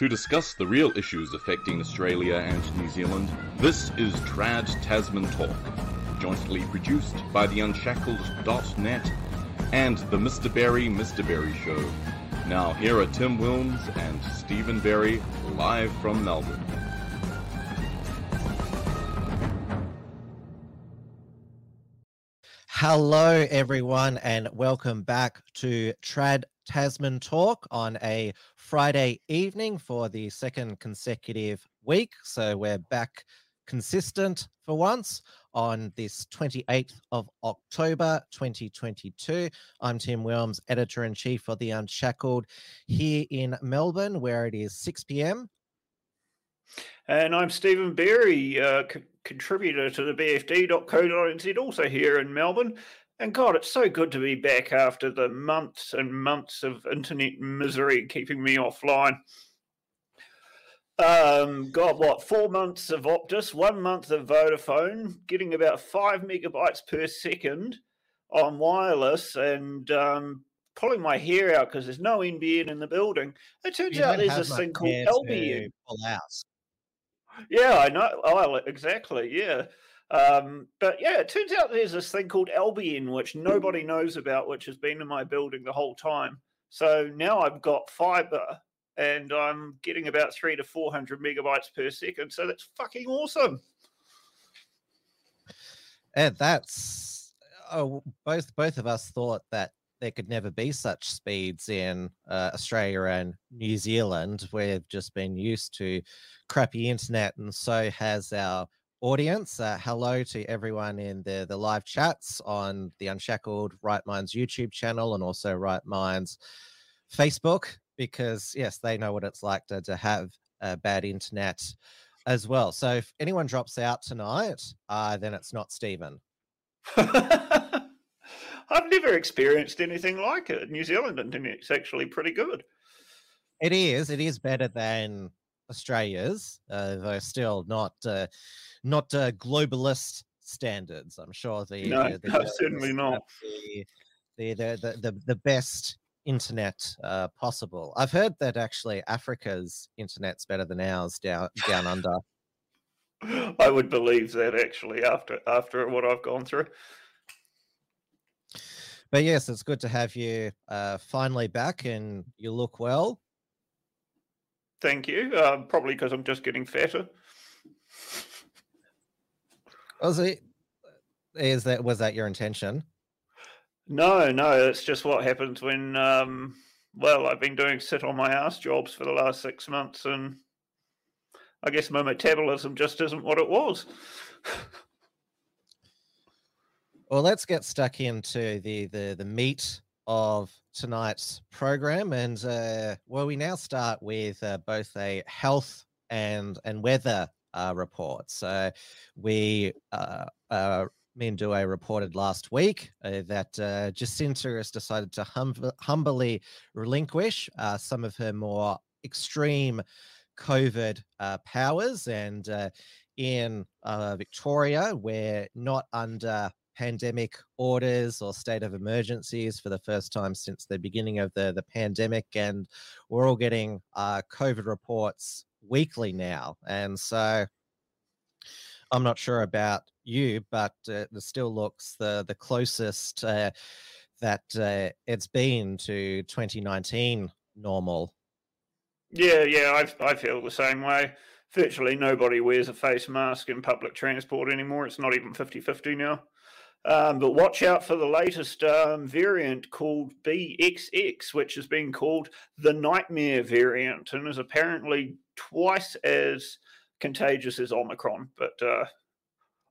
To discuss the real issues affecting Australia and New Zealand, this is Trans Tasman Talk, jointly produced by the Unshackled.net and the Mr. Berry Mr. Berry Show. Now, here are Tim Wilms and Stephen Berry live from Melbourne. Hello, everyone, and welcome back to Trans Tasman Talk on a Friday evening for the second consecutive week. So we're back consistent for once on this 28th of October 2022. I'm Tim Wilms, editor in chief of The Unshackled here in Melbourne, where it is 6 p.m. And I'm Stephen Berry, uh, contributor to the BFD.co.nz, also here in Melbourne. And God, it's so good to be back after the months and months of internet misery keeping me offline. Um, got what four months of Optus, one month of Vodafone, getting about five megabytes per second on wireless, and um, pulling my hair out because there's no NBN in the building. It turns You out there's this thing called LBN. Yeah, I know. Oh, exactly. Yeah. Um, but yeah, it turns out there's this thing called LBN, which nobody knows about, which has been in my building the whole time. So now I've got fiber and I'm getting about three to 400 megabytes per second. So that's fucking awesome. And that's oh, both both of us thought that there could never be such speeds in uh, Australia and New Zealand. We've just been used to crappy internet, and so has our audience. Uh, hello to everyone in the the live chats on the Unshackled Right Minds YouTube channel and also Right Minds Facebook, because yes, they know what it's like to, to have uh, bad internet as well. So if anyone drops out tonight, uh, then it's not Stephen. I've never experienced anything like it. New Zealand internet's actually pretty good. It is. It is better than Australia's, uh, though still not uh, not uh, globalist standards. I'm sure the No, the, the no, certainly not. The, the, the, the, the, the best internet uh, possible. I've heard that actually Africa's internet's better than ours down down under. I would believe that actually after after what I've gone through. But yes, it's good to have you uh, finally back, and you look well. Thank you. Uh, probably because I'm just getting fatter. Was it? Is that was that your intention? No, no, it's just what happens when, um, well, I've been doing sit on my ass jobs for the last six months, and I guess my metabolism just isn't what it was. Well, let's get stuck into the the the meat of tonight's program, and uh, well, we now start with uh, both a health and and weather uh, report. So we. Uh, uh, me and Due reported last week uh, that uh, Jacinda has decided to hum- humbly relinquish uh, some of her more extreme COVID uh, powers. And uh, in uh, Victoria, we're not under pandemic orders or state of emergencies for the first time since the beginning of the, the pandemic. And we're all getting uh, COVID reports weekly now. And so I'm not sure about you, but uh, it still looks the the closest uh, that uh, it's been to 2019 normal. Yeah, yeah, I, I feel the same way. Virtually nobody wears a face mask in public transport anymore. It's not even 50 50 now. Um, but watch out for the latest um, variant called BXX, which has been called the nightmare variant and is apparently twice as contagious as Omicron. But uh,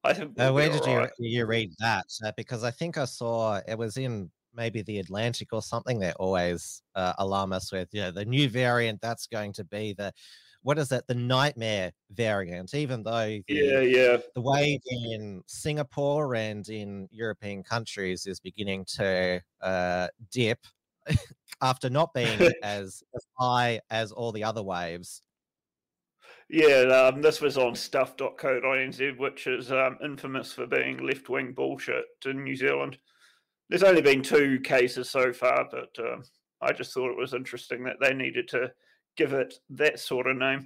I think. Uh, where did all you you read that? Uh, because I think I saw it was in maybe the Atlantic or something. They always uh, alarm us with you know the new variant that's going to be the what is that? the nightmare variant even though the, Yeah, yeah. the wave in Singapore and in European countries is beginning to uh, dip after not being as, as high as all the other waves. Yeah, um, this was on stuff.co.nz, which is um, infamous for being left wing bullshit in New Zealand. There's only been two cases so far, but um, I just thought it was interesting that they needed to give it that sort of name.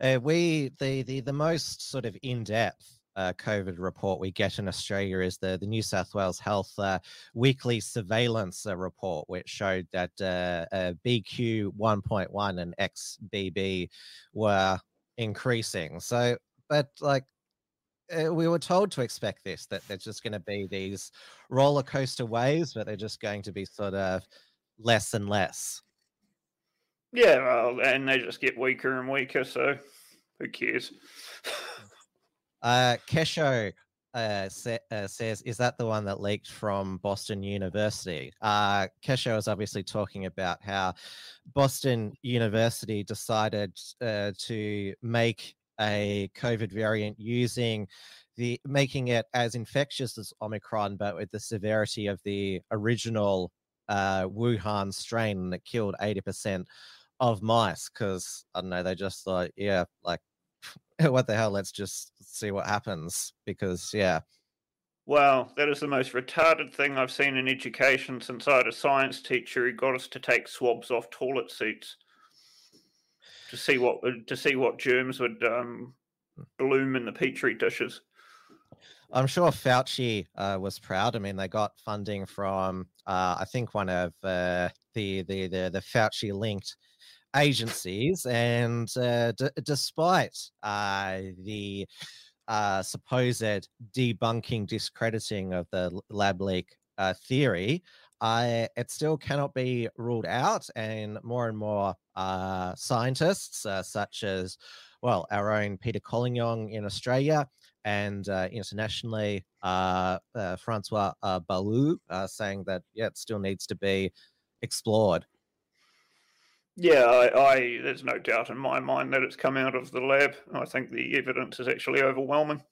Uh, we the the the most sort of in depth uh, COVID report we get in Australia is the, the New South Wales Health uh, weekly surveillance uh, report, which showed that uh, BQ 1.1 and XBB were increasing. So, but like uh, we were told to expect this, that there's just going to be these roller coaster waves, but they're just going to be sort of less and less. Yeah, well, and they just get weaker and weaker. So who cares? Uh, Kesho uh, sa- uh, says, "Is that the one that leaked from Boston University?" Uh, Kesho is obviously talking about how Boston University decided uh, to make a COVID variant using the making it as infectious as Omicron, but with the severity of the original uh, Wuhan strain that killed eighty percent of mice. Because I don't know, they just thought, yeah, like what the hell? Let's just see what happens because, yeah. Wow, that is the most retarded thing I've seen in education since I had a science teacher who got us to take swabs off toilet seats to see what to see what germs would um, bloom in the petri dishes. I'm sure Fauci uh, was proud. I mean, they got funding from uh, I think one of uh, the, the the the Fauci linked agencies, and uh, d- despite uh, the uh, supposed debunking, discrediting of the lab leak uh, theory, it still cannot be ruled out, and more and more uh, scientists, uh, such as, well, our own Peter Collignon in Australia and internationally, Francois Balloux, saying that yeah, it still needs to be explored. Yeah, I, I, there's no doubt in my mind that it's come out of the lab. I think the evidence is actually overwhelming.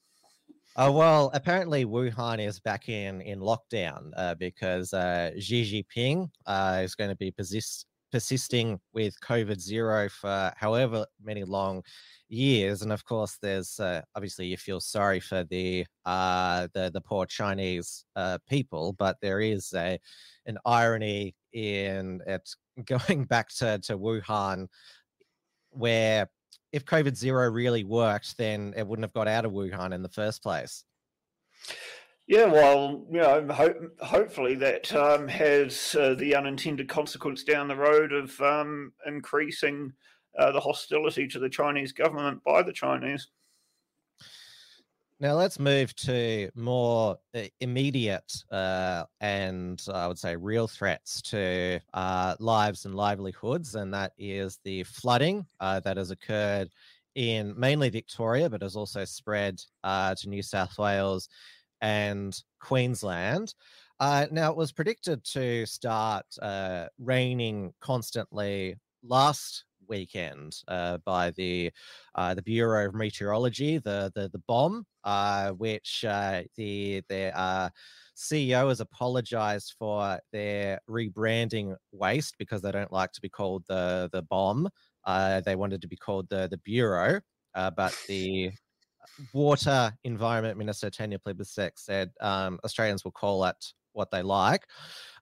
Uh, well, apparently Wuhan is back in in lockdown uh, because uh, Xi Jinping uh, is going to be persist, persisting with COVID zero for however many long years, and of course, there's uh, obviously you feel sorry for the uh, the the poor Chinese people, but there is a an irony in it going back to, to Wuhan, where if COVID zero really worked, then it wouldn't have got out of Wuhan in the first place. Yeah, well, you know, ho- hopefully that um, has uh, the unintended consequence down the road of um, increasing uh, the hostility to the Chinese government by the Chinese. Now let's move to more uh, immediate uh, and I would say real threats to uh, lives and livelihoods, and that is the flooding uh, that has occurred in mainly Victoria, but has also spread uh, to New South Wales and Queensland. Uh, now it was predicted to start raining constantly last weekend uh, by the uh, the Bureau of Meteorology, the the the bomb, uh, which uh, the their uh, CEO has apologized for their rebranding waste because they don't like to be called the the bomb. Uh, they wanted to be called the the Bureau, but the Water Environment Minister Tanya Plibersek said um, Australians will call it what they like.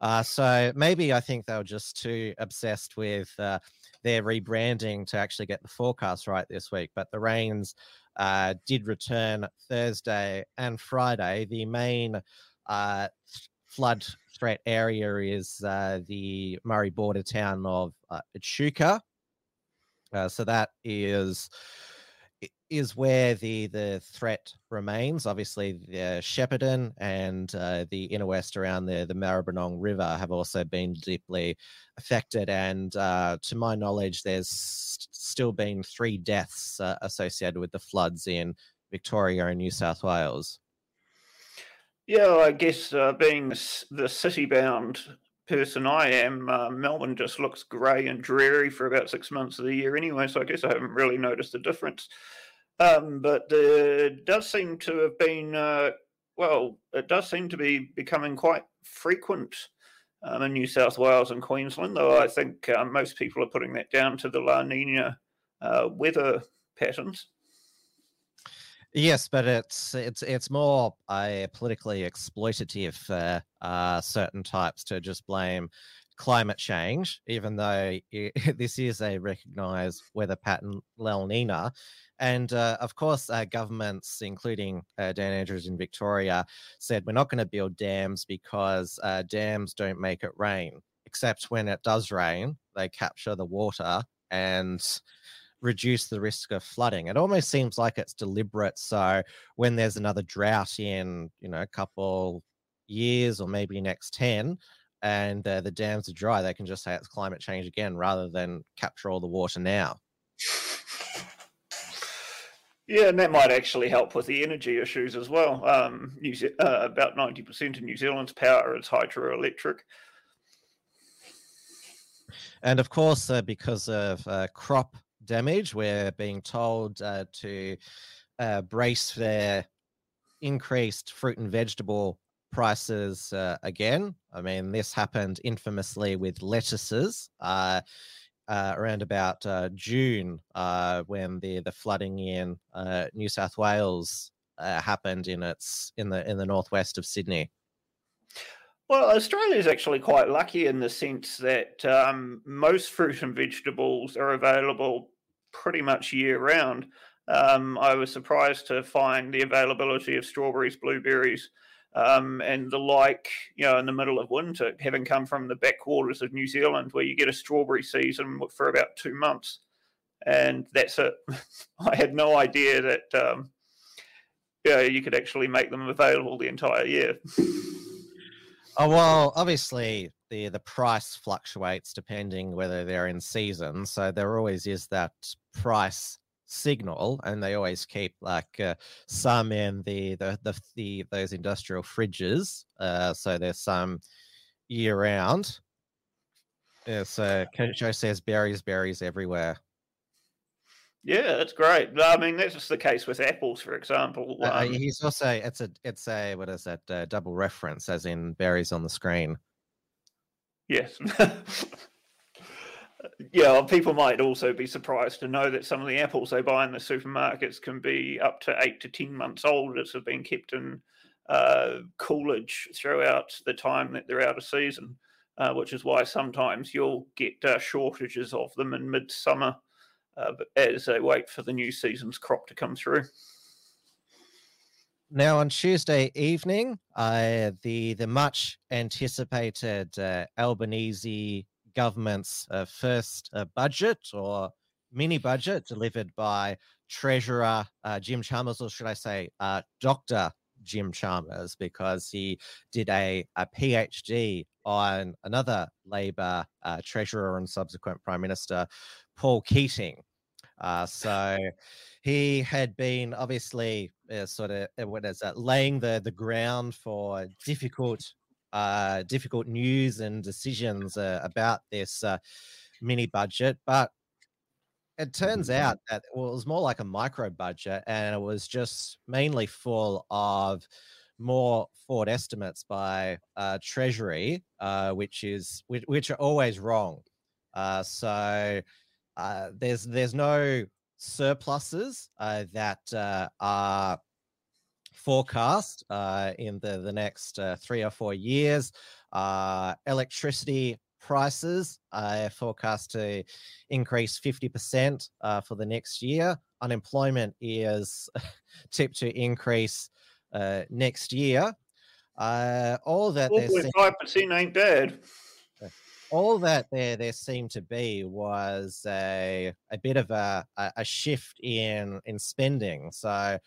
Uh, so maybe I think they were just too obsessed with uh, their rebranding to actually get the forecast right this week. But the rains uh, did return Thursday and Friday. The main uh, flood threat area is uh, the Murray border town of uh, Echuca. Uh, so that is is where the the threat remains. Obviously, the Shepparton and uh, the inner west around the the Maribyrnong River have also been deeply affected. And uh, to my knowledge, there's st- still been three deaths uh, associated with the floods in Victoria and New South Wales. Yeah, I guess uh, being the city-bound person I am, uh, Melbourne just looks grey and dreary for about six months of the year anyway. So I guess I haven't really noticed the difference. Um, but it does seem to have been, uh, well, it does seem to be becoming quite frequent um, in New South Wales and Queensland, though I think uh, most people are putting that down to the La Nina uh, weather patterns. Yes, but it's it's it's more a politically exploitative for uh, certain types to just blame climate change, even though it, this is a recognized weather pattern, La Nina. And uh, of course, uh, governments, including uh, Dan Andrews in Victoria, said we're not going to build dams because uh, dams don't make it rain, except when it does rain, they capture the water and reduce the risk of flooding. It almost seems like it's deliberate. So when there's another drought in, you know, a couple years or maybe next 10, and uh, the dams are dry, they can just say it's climate change again rather than capture all the water now. Yeah, and that might actually help with the energy issues as well. Um, New Ze- uh, about 90% of New Zealand's power is hydroelectric. And of course, uh, because of uh, crop damage, we're being told uh, to uh, brace for increased fruit and vegetable prices uh, again. I mean, this happened infamously with lettuces uh, uh, around about uh, June uh, when the the flooding in uh, New South Wales happened in its in the in the northwest of Sydney. Well, Australia is actually quite lucky in the sense that um, most fruit and vegetables are available pretty much year round. Um, I was surprised to find the availability of strawberries, blueberries, um, and the like, you know, in the middle of winter, having come from the backwaters of New Zealand, where you get a strawberry season for about two months, and that's it. I had no idea that, um, you could actually make them available the entire year. oh well, obviously the the price fluctuates depending whether they're in season, so there always is that price signal and they always keep like uh, some in the, the the the those industrial fridges uh so there's some year round yeah so Joe says berries berries everywhere. Yeah that's great. I mean that's just the case with apples for example uh, uh, um, he's also it's a it's a what is that uh, double reference as in berries on the screen yes yeah, people might also be surprised to know that some of the apples they buy in the supermarkets can be up to eight to ten months old as have been kept in uh, coolage throughout the time that they're out of season, uh, which is why sometimes you'll get uh, shortages of them in midsummer uh, as they wait for the new season's crop to come through. Now on Tuesday evening, uh, the the much anticipated uh, Albanese government's uh, first uh, budget or mini budget delivered by Treasurer uh, Jim Chalmers, or should I say, uh, Dr. Jim Chalmers, because he did a, a PhD on another Labor uh, Treasurer and subsequent Prime Minister, Paul Keating. So he had been obviously sort of what is that, laying the, the ground for difficult uh, difficult news and decisions uh, about this uh, mini budget, but it turns mm-hmm. out that well, it was more like a micro budget, and it was just mainly full of more forward estimates by uh, Treasury, uh, which is which, which, are always wrong. Uh, so uh, there's there's no surpluses uh, that uh, are forecast uh, in the, the next uh, three or four years. Uh, electricity prices are forecast to increase 50% uh, for the next year. Unemployment is tipped to increase uh, next year. Uh, all that 4.5% ain't bad all that there there seemed to be was a a bit of a a shift in in spending. So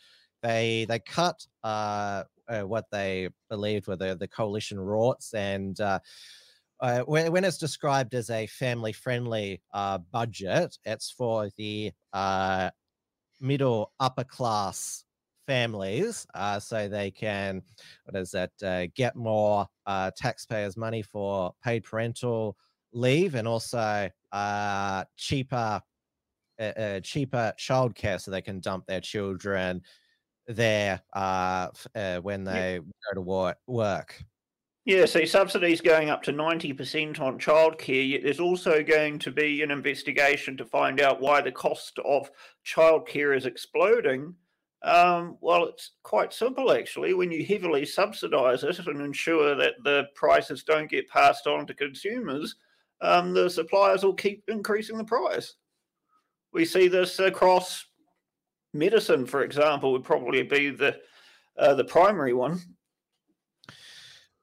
they they cut uh, uh, what they believed were the, the coalition rorts and uh, uh, when, when, it's described as a family friendly uh, budget, it's for the uh, middle upper class families uh, so they can, what is that, uh, get more uh, taxpayers' money for paid parental leave and also cheaper. cheaper childcare so they can dump their children there uh, uh, when they yeah. go to work. work. Yeah, so subsidies going up to 90% on childcare. Yet there's also going to be an investigation to find out why the cost of childcare is exploding Um, well, it's quite simple actually. When you heavily subsidise it and ensure that the prices don't get passed on to consumers, um, the suppliers will keep increasing the price. We see this across medicine, for example, would probably be the uh, the primary one.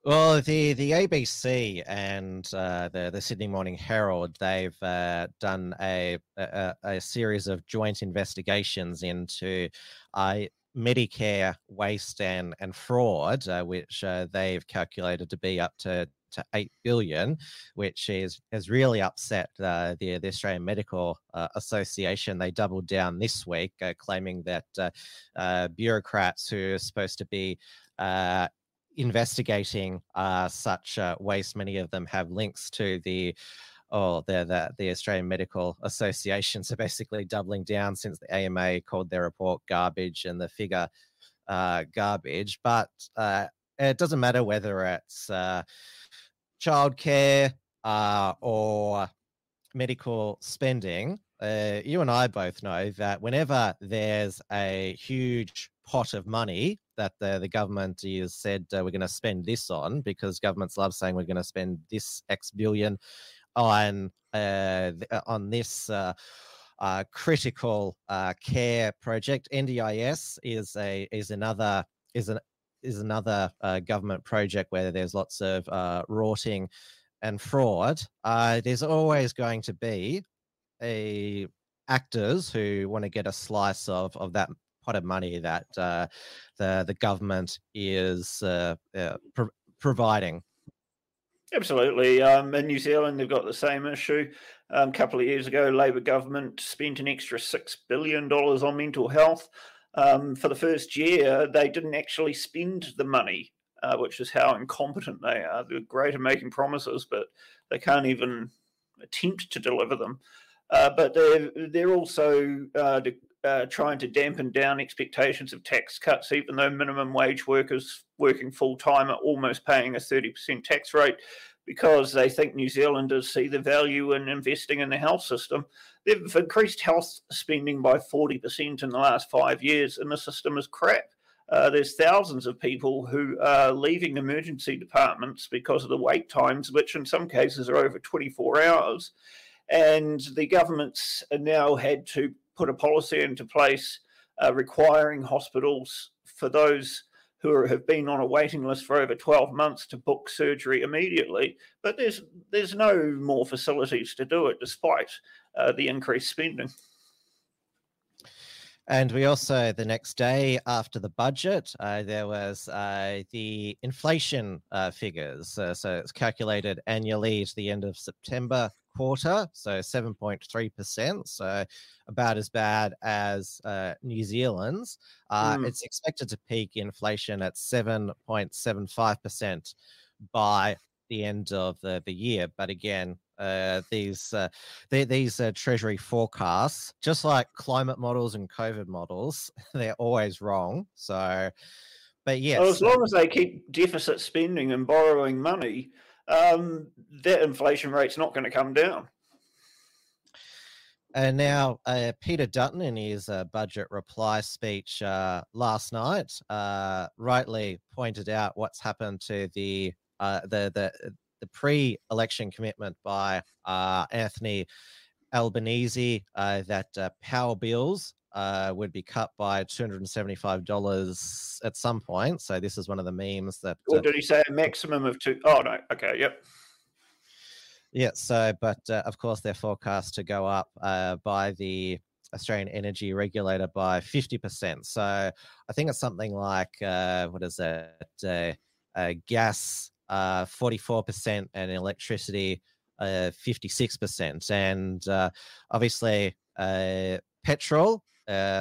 Well, the the ABC and uh, the the Sydney Morning Herald they've uh, done a, a, a series of joint investigations into uh, Medicare waste and and fraud, uh, which uh, they've calculated to be up to to 8 billion, which is has really upset uh, the, the Australian Medical uh, Association. They doubled down this week, uh, claiming that uh, uh, bureaucrats who are supposed to be uh, investigating such waste, many of them have links to the oh, the, the, the Australian Medical Association. So basically doubling down since the AMA called their report garbage and the figure garbage. But it doesn't matter whether it's childcare uh, or medical spending, uh, you and I both know that whenever there's a huge pot of money that the, the government has said uh, we're going to spend this on, because governments love saying we're going to spend this X billion on uh, uh on this uh, uh, critical care project. NDIS is a is another is an is another uh, government project where there's lots of uh, rorting and fraud. Uh, there's always going to be a actors who want to get a slice of of that pot of money that uh, the the government is uh, uh, pro- providing. Absolutely. Um, in New Zealand, they've got the same issue. Um, a couple of years ago, Labor government spent an extra six billion dollars on mental health um, for the first year, they didn't actually spend the money, uh, which is how incompetent they are. They're great at making promises, but they can't even attempt to deliver them. Uh, but they're they're also uh, uh, trying to dampen down expectations of tax cuts, even though minimum wage workers working full time are almost paying a thirty percent tax rate because they think New Zealanders see the value in investing in the health system. They've increased health spending by 40% in the last five years, and the system is crap. Uh, there's thousands of people who are leaving emergency departments because of the wait times, which in some cases are over 24 hours. And the government's now had to put a policy into place uh, requiring hospitals for those who are, have been on a waiting list for over 12 months to book surgery immediately. But there's there's no more facilities to do it, despite uh, the increased spending. And we also, the next day after the budget, uh, there was uh, the inflation uh, figures. Uh, so it's calculated annually to the end of September quarter, so 7.3%. So about as bad as uh, New Zealand's. Mm. It's expected to peak inflation at 7.75% by the end of the, the year. But again, uh, these uh, they, these uh, treasury forecasts, just like climate models and COVID models, they're always wrong. So, but yes, well, as long as they keep deficit spending and borrowing money, um, that inflation rate's not going to come down. And now, uh, Peter Dutton, in his uh, budget reply speech uh, last night, uh, rightly pointed out what's happened to the uh, the the the pre-election commitment by uh, Anthony Albanese that power bills would be cut by two hundred and seventy-five dollars at some point. So this is one of the memes that. Or did he say a maximum of two? Oh no. Okay. Yep. Yeah. So, but uh, of course, they're forecast to go up uh, by the Australian Energy Regulator by 50%. So I think it's something like, uh, what is it? Uh, gas, 44%, uh, and electricity, 56%. Uh, and obviously, petrol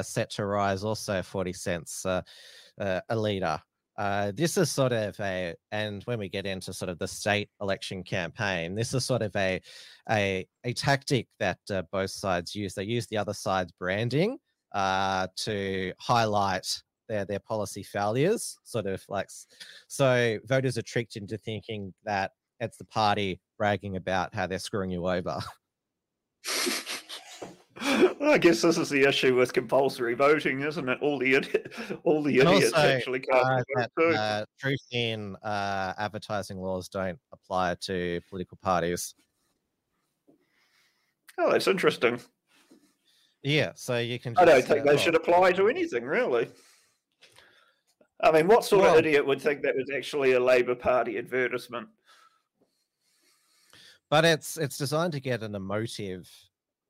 set to rise also 40 cents a litre. Uh, this is sort of a, and when we get into sort of the state election campaign, this is sort of a a, a tactic that uh, both sides use. They use the other side's branding uh, to highlight their their policy failures. Sort of like, so voters are tricked into thinking that it's the party bragging about how they're screwing you over. Well, I guess this is the issue with compulsory voting, isn't it? All the idi- all the And idiots also, actually can't uh, vote that too. uh, truth in uh, advertising laws don't apply to political parties. Oh, that's interesting. Yeah, so you can. I don't think uh, they well, should apply to anything, really. I mean, what sort Well- of idiot would think that was actually a Labour Party advertisement? but it's it's designed to get an emotive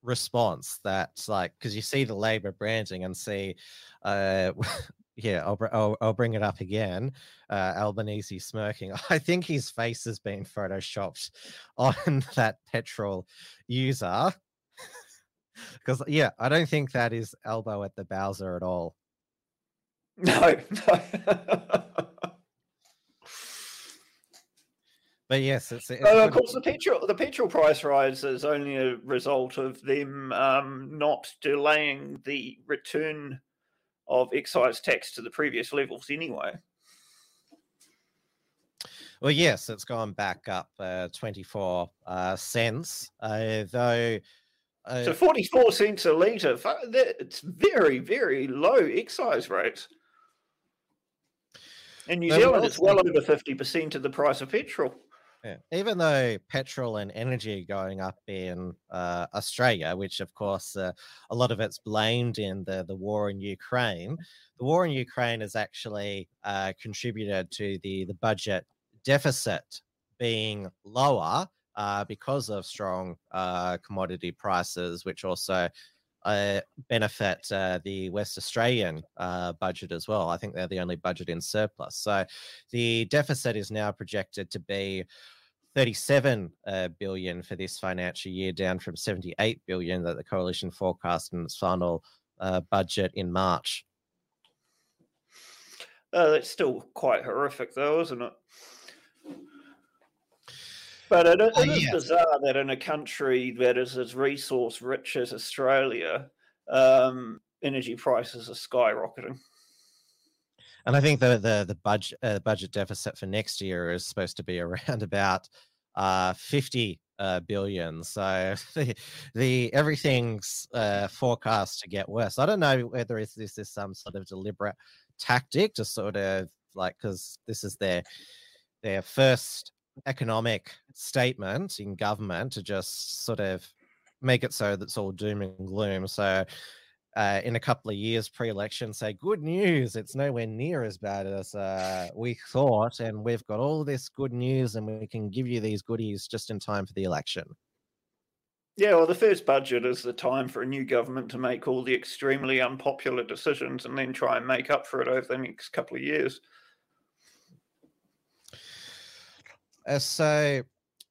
response that's like because you see the labor branding and see uh yeah I'll, I'll i'll bring it up again uh albanese smirking i think his face has been photoshopped on that petrol user. Because yeah i don't think that is Albo at the bowser at all. No, no. But yes it's, it's of course, the petrol the petrol price rise is only a result of them um, not delaying the return of excise tax to the previous levels anyway. Well, yes, it's gone back up uh, 24 uh, cents, uh, though. Uh, So forty four cents a litre. It's very very low excise rates. In New Zealand, it's well over fifty percent of the price of petrol. Yeah, even though petrol and energy are going up in uh, Australia, which of course uh, a lot of it's blamed in the, the war in Ukraine, the war in Ukraine has actually uh, contributed to the, the budget deficit being lower uh, because of strong uh, commodity prices, which also uh, benefit uh, the West Australian uh, budget as well. I think they're the only budget in surplus. So the deficit is now projected to be 37 uh, billion for this financial year, down from 78 billion that the coalition forecast in its final uh, budget in March. Uh, that's still quite horrific, though, isn't it? But it, it is yes. bizarre that in a country that is as resource rich as Australia, um, energy prices are skyrocketing. And I think the the the budget uh, budget deficit for next year is supposed to be around about uh, 50 uh, billion. So the, the everything's uh, forecast to get worse. I don't know whether it's, this is some sort of deliberate tactic to sort of like because this is their their first economic statement in government to just sort of make it so that's all doom and gloom. So uh, in a couple of years pre-election say good news it's nowhere near as bad as uh, we thought and we've got all this good news and we can give you these goodies just in time for the election Yeah, well, the first budget is the time for a new government to make all the extremely unpopular decisions and then try and make up for it over the next couple of years. Uh, so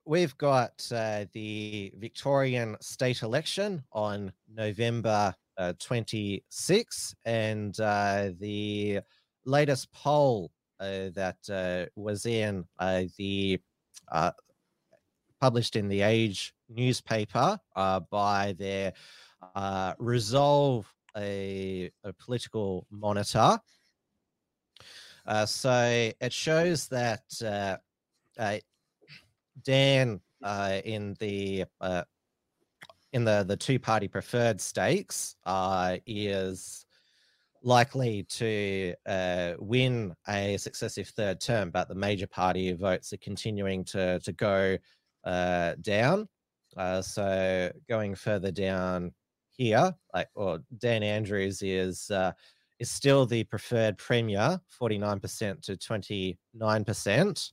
we've got uh, the victorian state election on november uh, 26 and uh, the latest poll uh, that uh, was in the published in the Age newspaper by their Resolve, a, a political monitor. Uh, so it shows that uh, uh, Dan uh, in the uh, in the the two party preferred stakes uh, is likely to uh, win a successive third term, but the major party votes are continuing to to go uh, down. Uh, so going further down here, like or Dan Andrews is uh, is still the preferred premier, forty nine percent to twenty nine percent,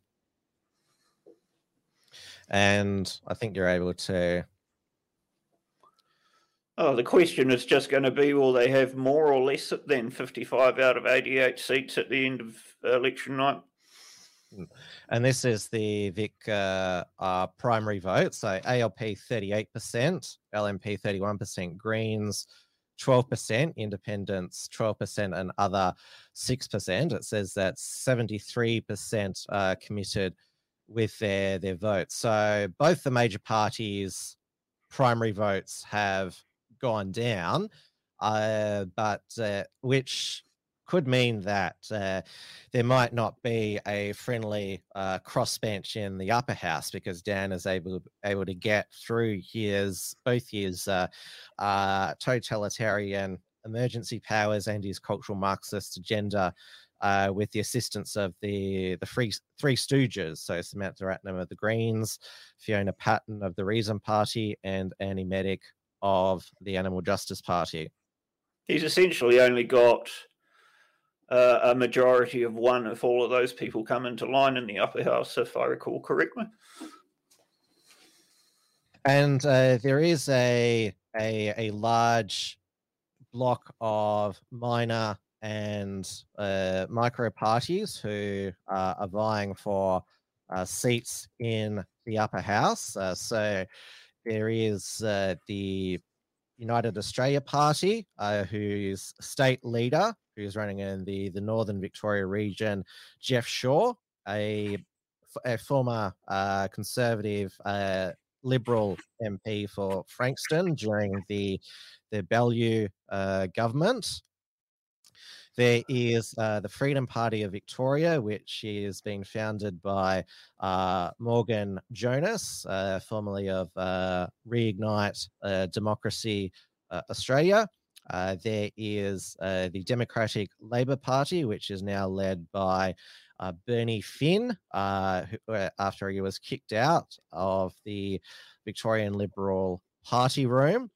and I think you're able to. Oh, the question is just going to be will they have more or less than 55 out of 88 seats at the end of election night? And this is the Vic uh, uh, primary vote. So ALP 38%, LNP 31%, Greens 12%, Independents 12%, and other 6%. It says that 73% uh, committed with their, their votes. So both the major parties' primary votes have gone down, uh, but uh, which could mean that uh, there might not be a friendly uh, crossbench in the upper house because Dan is able able to get through his both his uh, uh totalitarian emergency powers and his cultural Marxist agenda. Uh, with the assistance of the the free, Three Stooges, so Samantha Ratnam of the Greens, Fiona Patten of the Reason Party, and Andy Meddick of the Animal Justice Party. He's essentially only got uh, a majority of one if all of those people come into line in the upper house, if I recall correctly. And uh, there is a, a a large block of minor and uh, micro parties who uh, are vying for uh, seats in the upper house. Uh, so there is the United Australia Party, whose state leader who's running in the, the Northern Victoria region, Geoff Shaw, a, a former uh, Conservative uh, Liberal MP for Frankston during the, the Baillieu uh, government. There is uh, the Freedom Party of Victoria, which is being founded by uh, Morgan Jonas, uh, formerly of uh, Reignite uh, Democracy uh, Australia. There is the Democratic Labour Party, which is now led by Bernie Finn, who, after he was kicked out of the Victorian Liberal Party room.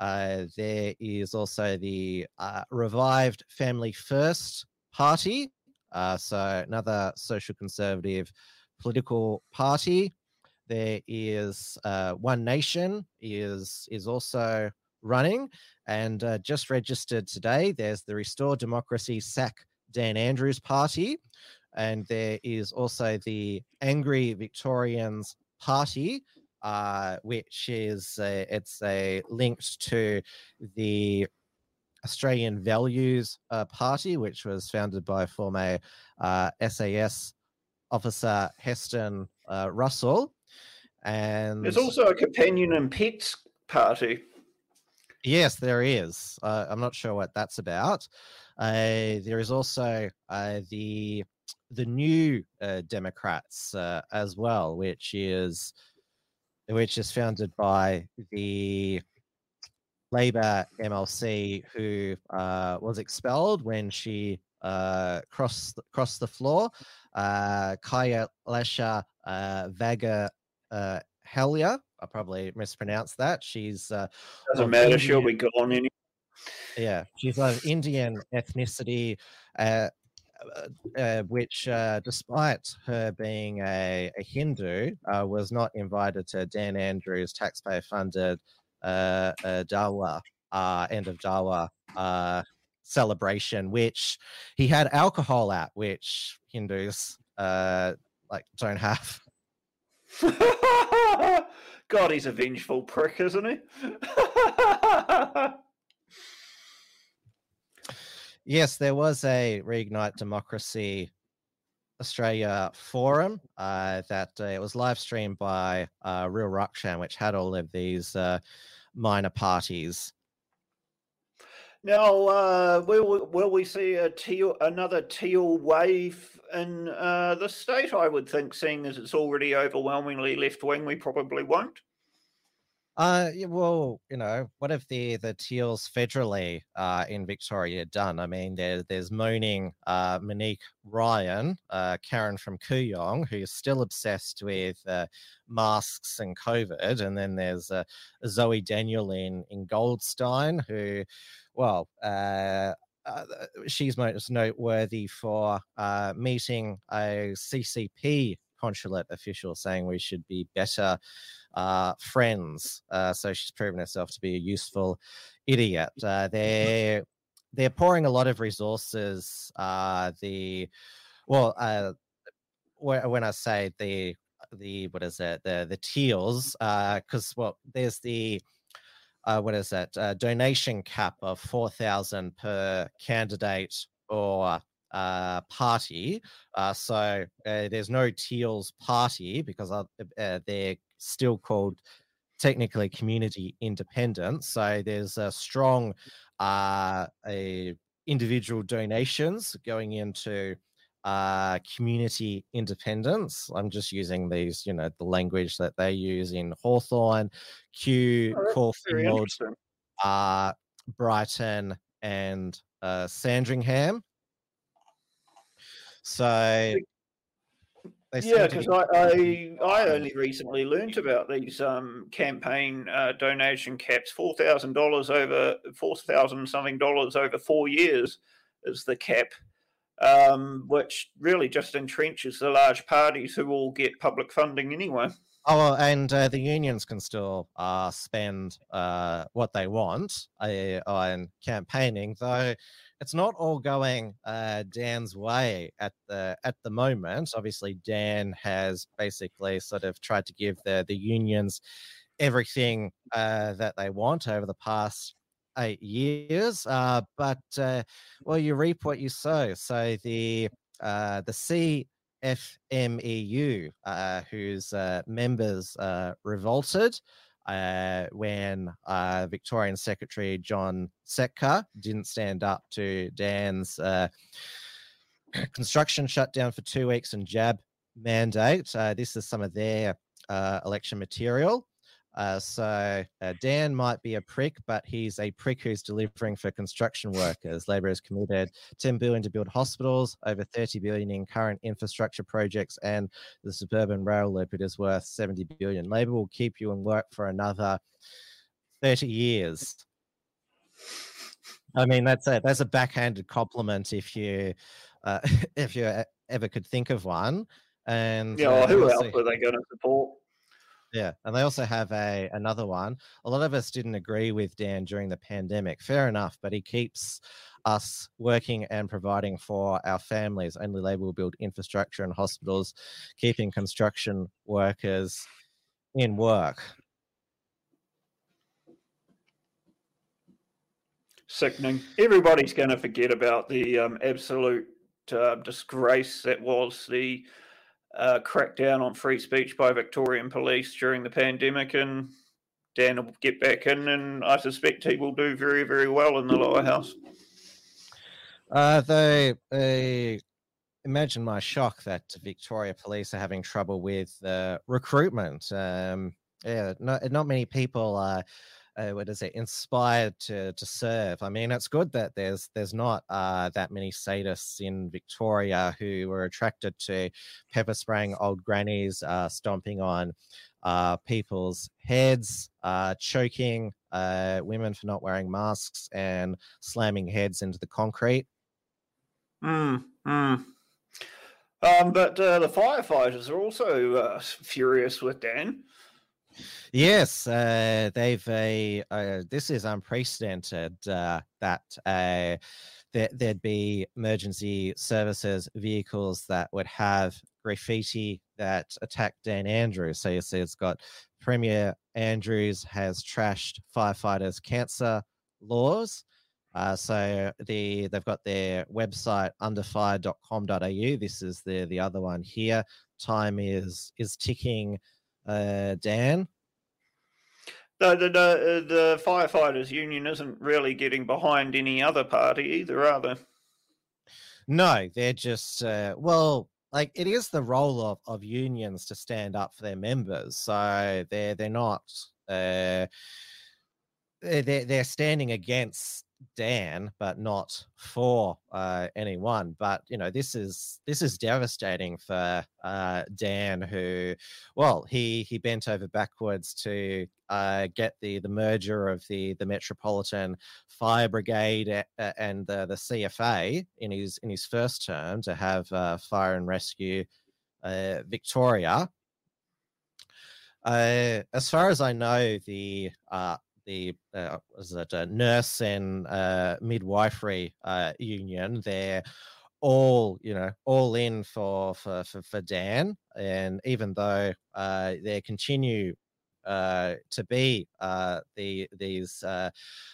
Uh, there is also the revived Family First Party, so another social conservative political party. There is One Nation is is also running and uh, just registered today. There's the Restore Democracy Sack Dan Andrews Party, and there is also the Angry Victorians Party, uh, which is a, it's a linked to the Australian Values uh, Party, which was founded by former SAS uh, officer Heston uh, Russell. And there's also a companion and pets party. Yes, there is. Uh, I'm not sure what that's about. Uh, there is also uh, the the new uh, Democrats uh, as well, which is which is founded by the Labor MLC who uh, was expelled when she crossed crossed the floor. Kaya Lasha Vaga Helia I probably mispronounced that. She's uh, doesn't matter. Indian, she'll be gone anyway. Yeah, she's of Indian ethnicity, uh, uh, uh, which, uh, despite her being a, a Hindu, uh, was not invited to Dan Andrews' taxpayer-funded uh, Dawa end of Dawa celebration, which he had alcohol at, which Hindus like don't have. God, he's a vengeful prick, isn't he? yes, there was a Reignite Democracy Australia forum uh, that uh, it was live streamed by uh, Real Rukshan, which had all of these uh, minor parties now, uh, will will we see a teal another teal wave in uh, the state? I would think, seeing as it's already overwhelmingly left wing, we probably won't. Uh, well, you know, what have the the Teals federally uh, in Victoria done? I mean, there, there's moaning uh, Monique Ryan, uh, Karen from Kooyong, who's still obsessed with uh, masks and COVID, and then there's uh, Zoe Daniel in in Goldstein, who well, uh, uh, she's most noteworthy for uh, meeting a CCP consulate official saying we should be better uh, friends. Uh, so she's proven herself to be a useful idiot. Uh, they're they're pouring a lot of resources. Uh, the well, uh, when I say the the what is it the the teals because well there's the uh, what is that uh, donation cap of 4000 per candidate or uh, party uh, so uh, there's no teals party because uh, they're still called technically community independent so there's a strong a individual donations going into uh, community independence. I'm just using these, you know, the language that they use in Hawthorn, Kew, oh, Caulfield, uh, Brighton, and uh, Sandringham. So yeah, because I, I, I only recently learnt about these um, campaign uh, donation caps. Four thousand dollars over four thousand something dollars over four years is the cap, um, which really just entrenches the large parties who all get public funding anyway. Oh, and uh, the unions can still uh, spend uh, what they want uh, on campaigning, though it's not all going uh, Dan's way at the at the moment. Obviously, Dan has basically sort of tried to give the the unions everything uh, that they want over the past eight years. Uh, but uh, well, you reap what you sow. So the uh, the CFMEU, uh, whose members revolted uh, when uh, Victorian Secretary John Setka didn't stand up to Dan's uh, construction shutdown for two weeks and jab mandate. Uh, this is some of their uh, election material. Uh, so uh, Dan might be a prick, but he's a prick who's delivering for construction workers. Labor has committed 10 billion to build hospitals, over 30 billion in current infrastructure projects, and the suburban rail loop it is worth 70 billion. Labor will keep you in work for another 30 years. I mean, that's a that's a backhanded compliment if you uh, if you ever could think of one. And yeah, well, uh, who else are they going to support? Yeah, and they also have a another one. A lot of us didn't agree with Dan during the pandemic. Fair enough, but he keeps us working and providing for our families. Only Labor will build infrastructure and hospitals, keeping construction workers in work. Sickening. Everybody's going to forget about the um, absolute uh, disgrace that was the uh, crackdown on free speech by Victorian police during the pandemic, and Dan will get back in, and I suspect he will do very, very well in the lower house. Uh, they, they imagine my shock that Victoria Police are having trouble with uh, recruitment. Um, yeah, not not many people are uh, what is it inspired to to serve. I mean it's good that there's there's not uh, that many sadists in victoria who were attracted to pepper spraying old grannies uh, stomping on uh, people's heads uh, choking uh, women for not wearing masks and slamming heads into the concrete. Mm, mm. Um, but the firefighters are also furious with dan Yes, uh, they've uh, this is unprecedented uh, that uh, there, would be emergency services vehicles that would have graffiti that attacked Dan Andrews. So you see, it's got Premier Andrews has trashed firefighters' cancer laws. Uh, so the they've got their website underfire.com.au. This is the the other one here. Time is is ticking uh, Dan? The, the, the, the firefighters union isn't really getting behind any other party either, are they? No, they're just uh, well, like it is the role of, of unions to stand up for their members. So they're they're not uh, they're they're standing against Dan, but not for uh, anyone. But you know, this is this is devastating for uh, Dan, who, well, he he bent over backwards to uh, get the the merger of the the Metropolitan Fire Brigade and the the CFA in his in his first term to have uh, Fire and Rescue uh, Victoria. Uh, as far as I know, the the uh, was it a nurse and uh, midwifery uh, union. They're all you know all in for for for, for Dan, and even though uh, there continue uh, to be uh, the these uh,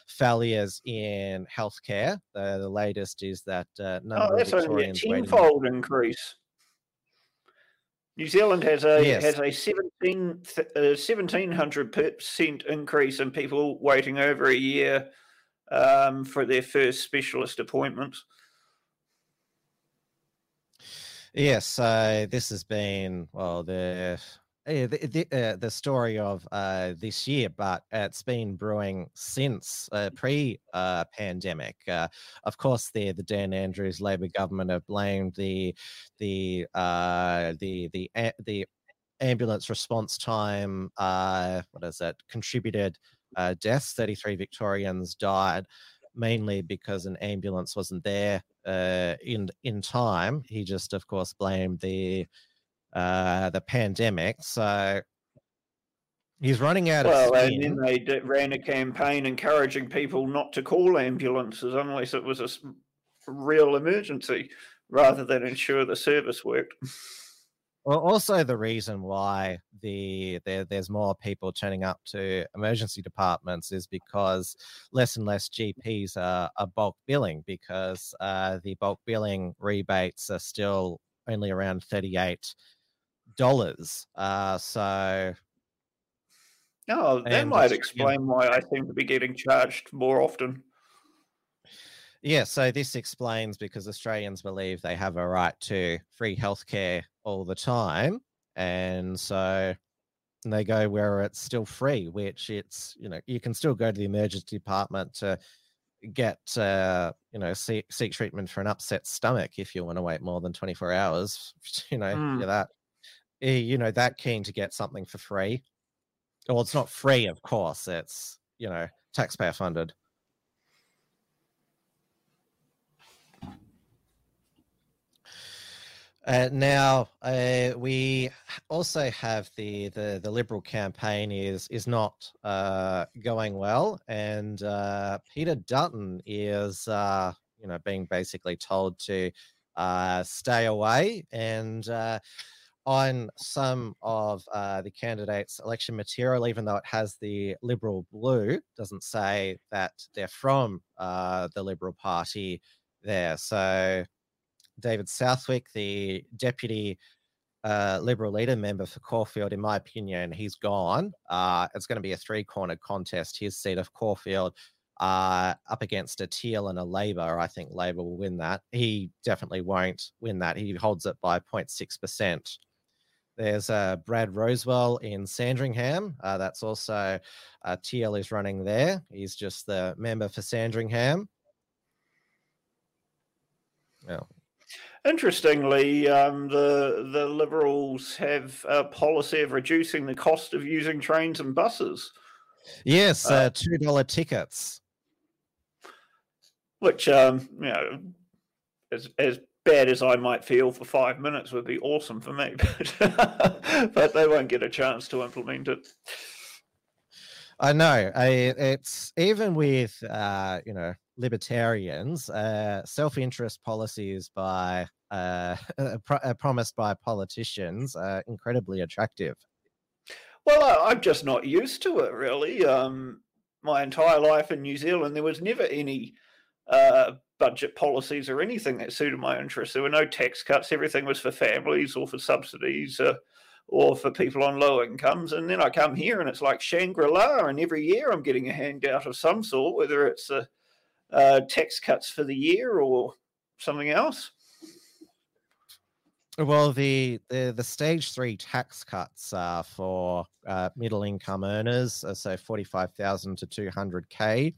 failures in healthcare. The, the latest is that uh, number oh, that's only a tenfold increase. New Zealand has a yes. has a 17, uh, 1700 percent increase in people waiting over a year um, for their first specialist appointments. Yes, so this has been well the uh, the the, uh, the story of uh, this year, but it's been brewing since uh, pre-pandemic. Uh, of course, the the Dan Andrews Labor government have blamed the the uh, the the the ambulance response time. what is it? Contributed deaths. Thirty three Victorians died mainly because an ambulance wasn't there uh, in in time. He just, of course, blamed the uh, the pandemic. So he's running out well, of Well, and then they did, ran a campaign encouraging people not to call ambulances unless it was a real emergency, rather than ensure the service worked. Well, also the reason why the there, there's more people turning up to emergency departments is because less and less GPs are, are bulk billing because uh, the bulk billing rebates are still only around thirty eight dollars. Uh, so. Oh, that might explain why I seem to be getting charged more often. Yeah, so this explains because Australians believe they have a right to free healthcare all the time. And so they go where it's still free, which it's, you know, you can still go to the emergency department to get, uh, you know, seek, seek treatment for an upset stomach if you want to wait more than 24 hours. You know, mm. that, you know, that keen to get something for free. Well, it's not free, of course. It's, you know, taxpayer funded. Uh, now uh, we also have the, the the liberal campaign is is not uh, going well, and uh, Peter Dutton is uh, you know being basically told to uh, stay away, and on some of the candidates' election material, even though it has the liberal blue, doesn't say that they're from the Liberal Party there. So David Southwick, the deputy uh, Liberal leader member for Caulfield, in my opinion, he's gone. Uh, it's going to be a three cornered contest. His seat of Caulfield uh, up against a Teal and a Labor. I think Labor will win that. He definitely won't win that. He holds it by 0.6%. There's uh, Brad Rowswell in Sandringham. Uh, that's also uh, Teal is running there. He's just the member for Sandringham. Well, Interestingly, um, the the Liberals have a policy of reducing the cost of using trains and buses. Yes, uh, uh, two dollar tickets. Which, um, you know, as as bad as I might feel for five minutes would be awesome for me, but but they won't get a chance to implement it. I know. I, it's even with uh, you know libertarians, uh, self-interest policies by uh, uh, promised by politicians are incredibly attractive. Well, I'm just not used to it, really. Um, my entire life in New Zealand, there was never any uh, budget policies or anything that suited my interests. There were no tax cuts. Everything was for families or for subsidies uh, or for people on low incomes. And then I come here and it's like Shangri La, and every year I'm getting a handout of some sort, whether it's a, uh, tax cuts for the year or something else. Well, the, the, the stage three tax cuts are for uh, middle income earners, uh, so forty five thousand to two hundred k.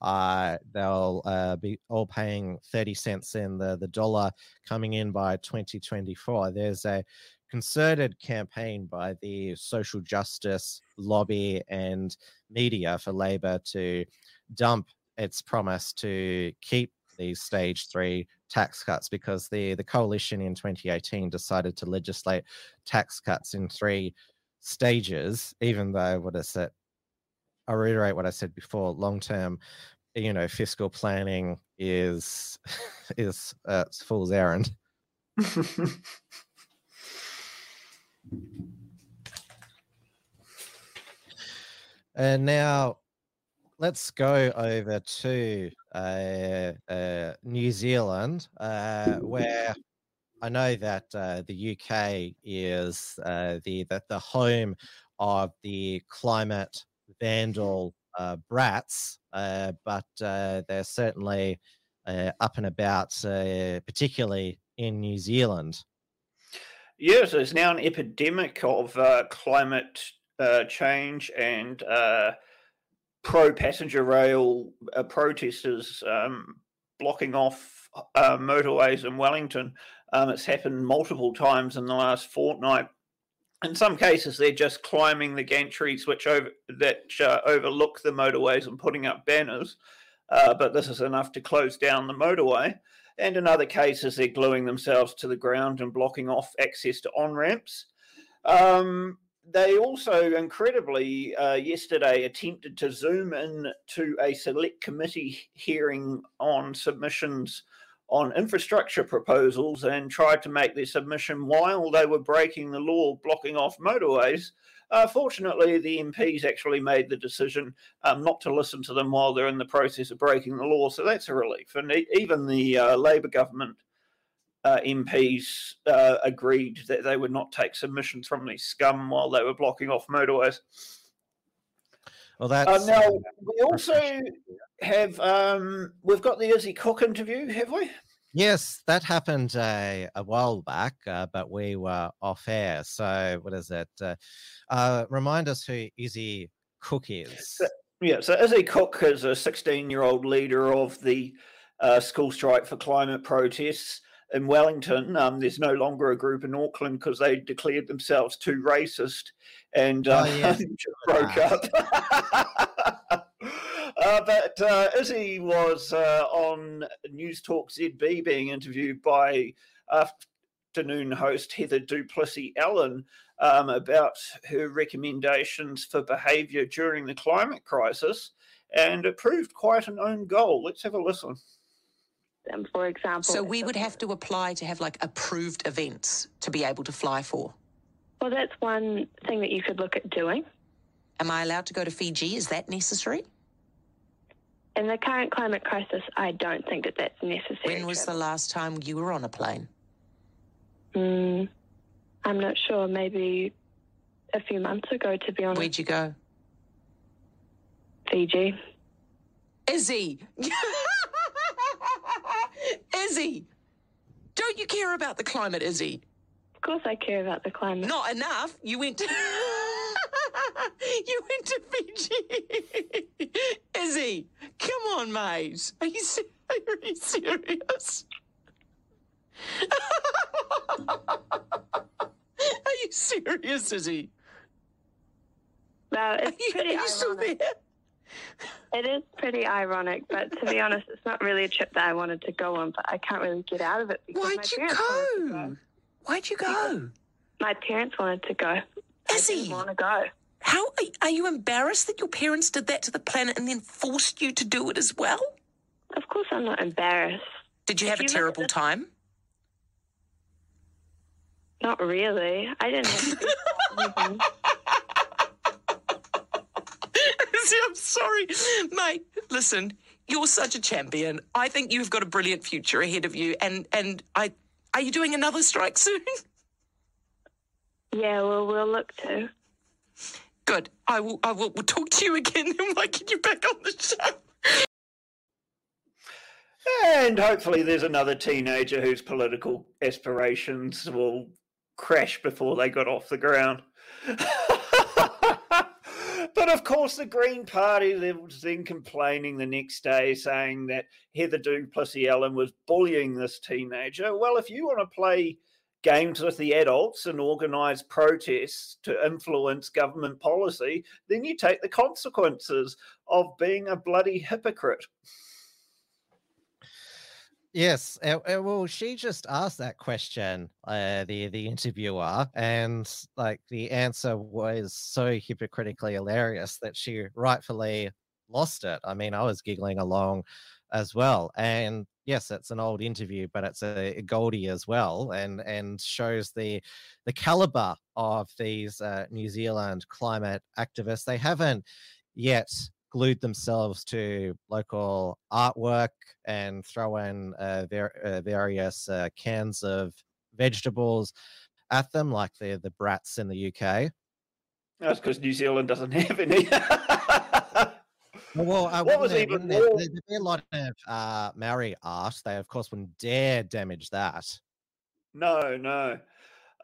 Uh, they'll uh, be all paying thirty cents in the the dollar coming in by twenty twenty four. There's a concerted campaign by the social justice lobby and media for Labor to dump its promise to keep these stage three tax cuts because the, the coalition in 2018 decided to legislate tax cuts in three stages, even though what is I said, I reiterate what I said before, long term, you know, fiscal planning is is uh, fool's errand. and now let's go over to uh, uh, New Zealand, uh, where I know that uh, the UK is uh, the, the, the home of the climate vandal uh, brats, uh, but uh, they're certainly uh, up and about, uh, particularly in New Zealand. Yes, there's now an epidemic of uh, climate change and pro passenger rail protesters um, blocking off motorways in Wellington. Um, it's happened multiple times in the last fortnight. In some cases, they're just climbing the gantries which over, that uh, overlook the motorways and putting up banners. but this is enough to close down the motorway. And in other cases, they're gluing themselves to the ground and blocking off access to on ramps. Um, they also, incredibly, uh, yesterday attempted to zoom in to a select committee hearing on submissions on infrastructure proposals and tried to make their submission while they were breaking the law, blocking off motorways. Uh, fortunately, the MPs actually made the decision um, not to listen to them while they're in the process of breaking the law. So that's a relief. And even the uh, Labour government uh, MPs uh, agreed that they would not take submissions from these scum while they were blocking off motorways. Well, uh, that's now we also have um, we've got the Izzy Cook interview, have we? Yes, that happened uh, a while back, uh, but we were off air. So, what is it? Uh, uh remind us who Izzy Cook is. So, yeah, so Izzy Cook is a 16 year old leader of the uh, school strike for climate protests in Wellington. Um, there's no longer a group in Auckland because they declared themselves too racist and oh, yes. broke up. Uh, but uh, Izzy was uh, on News Talk ZB being interviewed by afternoon host Heather du Plessis-Allen um, about her recommendations for behaviour during the climate crisis, and it proved quite an own goal. Let's have a listen. Um, for example. So we would have to apply to have like approved events to be able to fly for. Well, that's one thing that you could look at doing. Am I allowed to go to Fiji? Is that necessary? In the current climate crisis, I don't think that that's necessary. When was the last time you were on a plane? Mm, I'm not sure. Maybe a few months ago, to be honest. Where'd you go? Fiji. Izzy! Izzy! Don't you care about the climate, Izzy? Of course I care about the climate. Not enough. You went to... you went to Fiji. Izzy, come on, mate. Are you, are you serious? are you serious, Izzy? No, it's are you, pretty are you still there? It is pretty ironic, but to be honest, it's not really a trip that I wanted to go on, but I can't really get out of it. Because Why'd you go? go? Why'd you go? My parents wanted to go. Izzy. I didn't want to go. How are you embarrassed that your parents did that to the planet and then forced you to do it as well? Of course, I'm not embarrassed. Did you have if a you terrible this... time? Not really. I didn't have to. I'm sorry, mate. Listen, you're such a champion. I think you've got a brilliant future ahead of you. And and I, are you doing another strike soon? Yeah, well, we'll look to. Good. I will. I will. We'll talk to you again when I get you back on the show. And hopefully, there's another teenager whose political aspirations will crash before they got off the ground. But of course, the Green Party was then complaining the next day, saying that Heather du Plessis-Allen was bullying this teenager. Well, if you want to play games with the adults and organize protests to influence government policy, then you take the consequences of being a bloody hypocrite. Yes, uh, well, she just asked that question, uh, the the interviewer, and like the answer was so hypocritically hilarious that she rightfully lost it. I mean, I was giggling along as well, and yes, it's an old interview, but it's a, a Goldie as well, and and shows the the caliber of these uh, New Zealand climate activists. They haven't yet glued themselves to local artwork and throw in uh, ver- uh, various uh, cans of vegetables at them, like the the brats in the UK. That's because New Zealand doesn't have any. Well, uh, What was there- even there, more- there'd be a lot of uh, Maori art. They, of course, wouldn't dare damage that. No, no.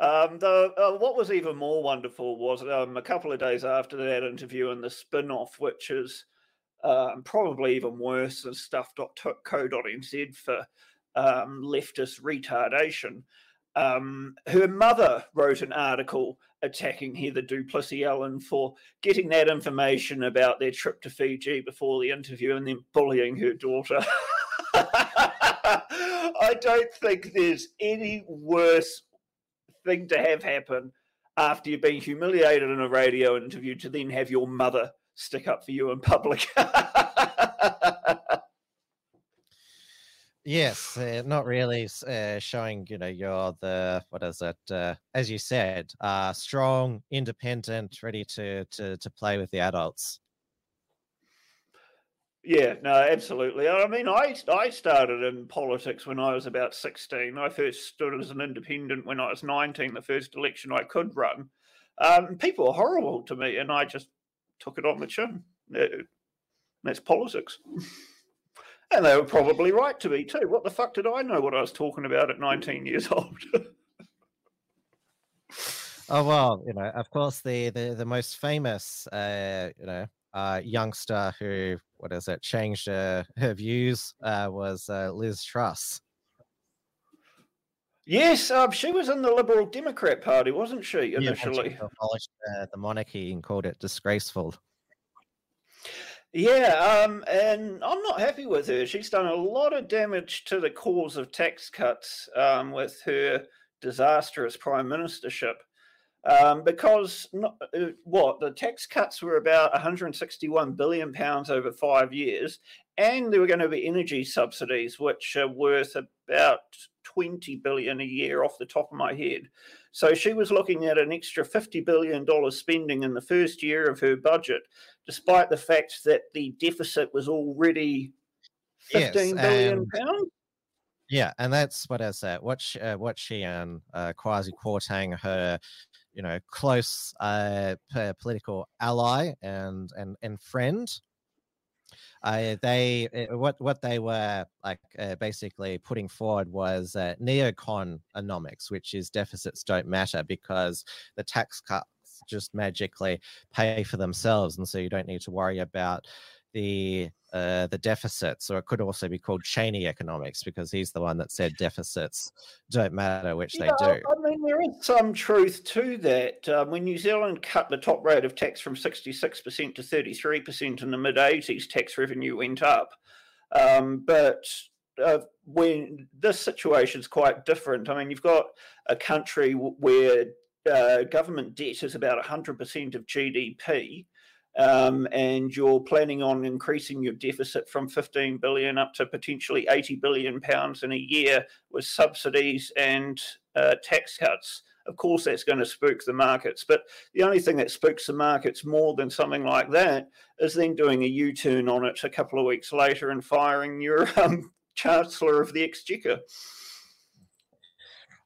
Um, the uh, what was even more wonderful was um, a couple of days after that interview and the spin-off, which is um, probably even worse than stuff.co.nz for um, leftist retardation. Um, her mother wrote an article attacking Heather du Plessis-Allen for getting that information about their trip to Fiji before the interview and then bullying her daughter. I don't think there's any worse thing to have happen after you've been humiliated in a radio interview to then have your mother stick up for you in public. Yes, uh, not really uh, showing, you know, you're the, what is it, uh, as you said, uh, strong, independent, ready to, to, to play with the adults. Yeah, no, absolutely. I mean, I I started in politics when I was about 16. I first stood as an independent when I was 19, the first election I could run. Um, people were horrible to me, and I just took it on the chin. Uh, That's politics. And they were probably right to be too. What the fuck did I know what I was talking about at 19 years old? Oh well, you know, of course, the the, the most famous, uh, you know, uh, youngster who, what is it, changed uh, her views uh, was uh, Liz Truss. yes, um, she was in the Liberal Democrat Party, wasn't she, Yeah, she initially? abolished uh, the monarchy and called it disgraceful. Yeah, um, and I'm not happy with her. She's done a lot of damage to the cause of tax cuts um, with her disastrous prime ministership. Um, because not, uh, what the tax cuts were about 161 billion pounds over five years, and there were going to be energy subsidies, which are worth about 20 billion a year off the top of my head. So she was looking at an extra 50 billion dollars spending in the first year of her budget despite the fact that the deficit was already Yes, fifteen billion pounds. Yeah, and that's what I said. What she, uh, what she and uh, Kwasi Kwarteng, her, you know, close uh, political ally and and and friend. Uh, they uh, what what they were like uh, basically putting forward was uh, neoconomics, which is deficits don't matter because the tax cuts just magically pay for themselves, and so you don't need to worry about the uh, the deficits, or it could also be called Cheney economics because he's the one that said deficits don't matter, which Yeah, they do. I mean, there is some truth to that. Um, when New Zealand cut the top rate of tax from 66% to 33% in the mid 80s, tax revenue went up. Um, but uh, when this situation is quite different, I mean, you've got a country where uh, government debt is about 100% of GDP. Um, and you're planning on increasing your deficit from 15 billion up to potentially 80 billion pounds in a year with subsidies and uh, tax cuts. Of course, that's going to spook the markets. But the only thing that spooks the markets more than something like that is then doing a U turn on it a couple of weeks later and firing your um, Chancellor of the Exchequer.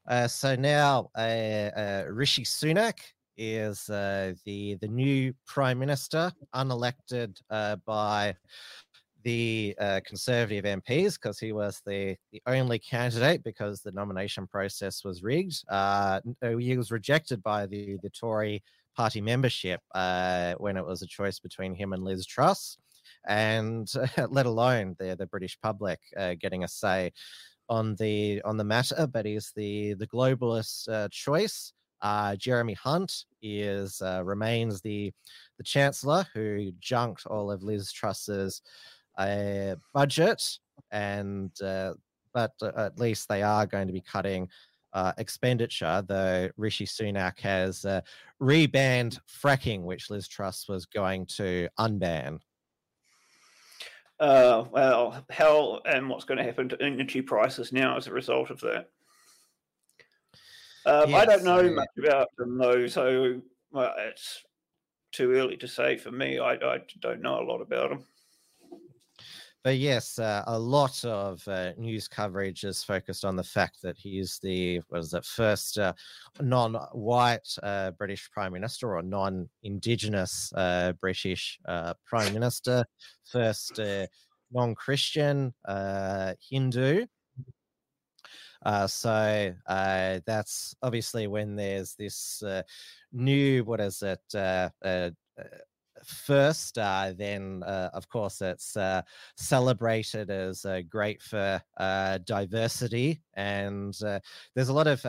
Uh, so now uh, uh, Rishi Sunak is uh, the the new prime minister, unelected uh, by the uh, Conservative MPs because he was the the only candidate because the nomination process was rigged. Uh, uh, he was rejected by the the Tory party membership uh, when it was a choice between him and Liz Truss, and let alone the the British public getting a say on the on the matter, but he's the the globalist choice. Uh, Jeremy Hunt is uh, remains the the chancellor who junked all of Liz Truss's uh, budget, and uh, but uh, at least they are going to be cutting uh, expenditure. Though Rishi Sunak has rebanned fracking, which Liz Truss was going to unban. Well, how and what's going to happen to energy prices now as a result of that? Um, I don't know uh, much about them though, so well, it's too early to say for me. I, I don't know a lot about them. but yes, uh, a lot of uh, news coverage is focused on the fact that he is the what is it first uh, non-white uh, British Prime Minister or non-Indigenous uh, British uh, Prime Minister, first non-Christian Hindu. So that's obviously when there's this new what is it first, uh, then uh, of course it's uh, celebrated as uh, great for uh, diversity. And uh, there's a lot of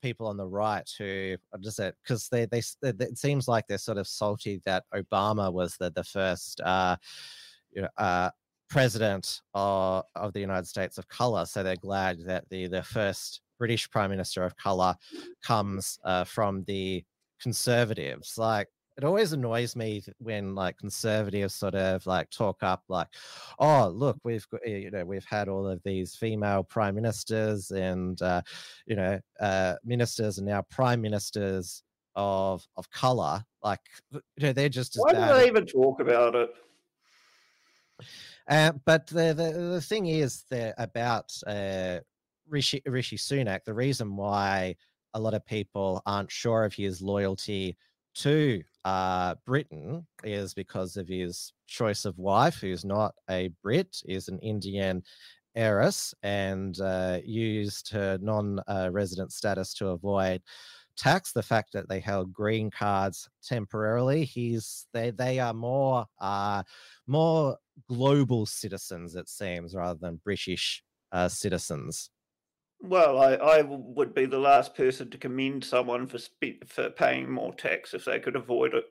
people on the right who just because they, they it seems like they're sort of salty that Obama was the the first you know president of, of the United States of color. So they're glad that the the first British prime minister of color comes from the conservatives. Like it always annoys me when like conservatives sort of like talk up like oh look we've got you know we've had all of these female prime ministers and uh, you know uh, ministers and now prime ministers of of color like you know they're just why do they even talk about it uh, but the, the the thing is that about uh, Rishi Rishi Sunak the reason why a lot of people aren't sure of his loyalty to uh, Britain is because of his choice of wife, who's not a Brit, is an Indian heiress, and uh, used her non-resident uh, status to avoid tax. The fact that they held green cards temporarily, he's they they are more uh, more global citizens, it seems, rather than British uh, citizens. Well, I, I would be the last person to commend someone for spe- for paying more tax if they could avoid it.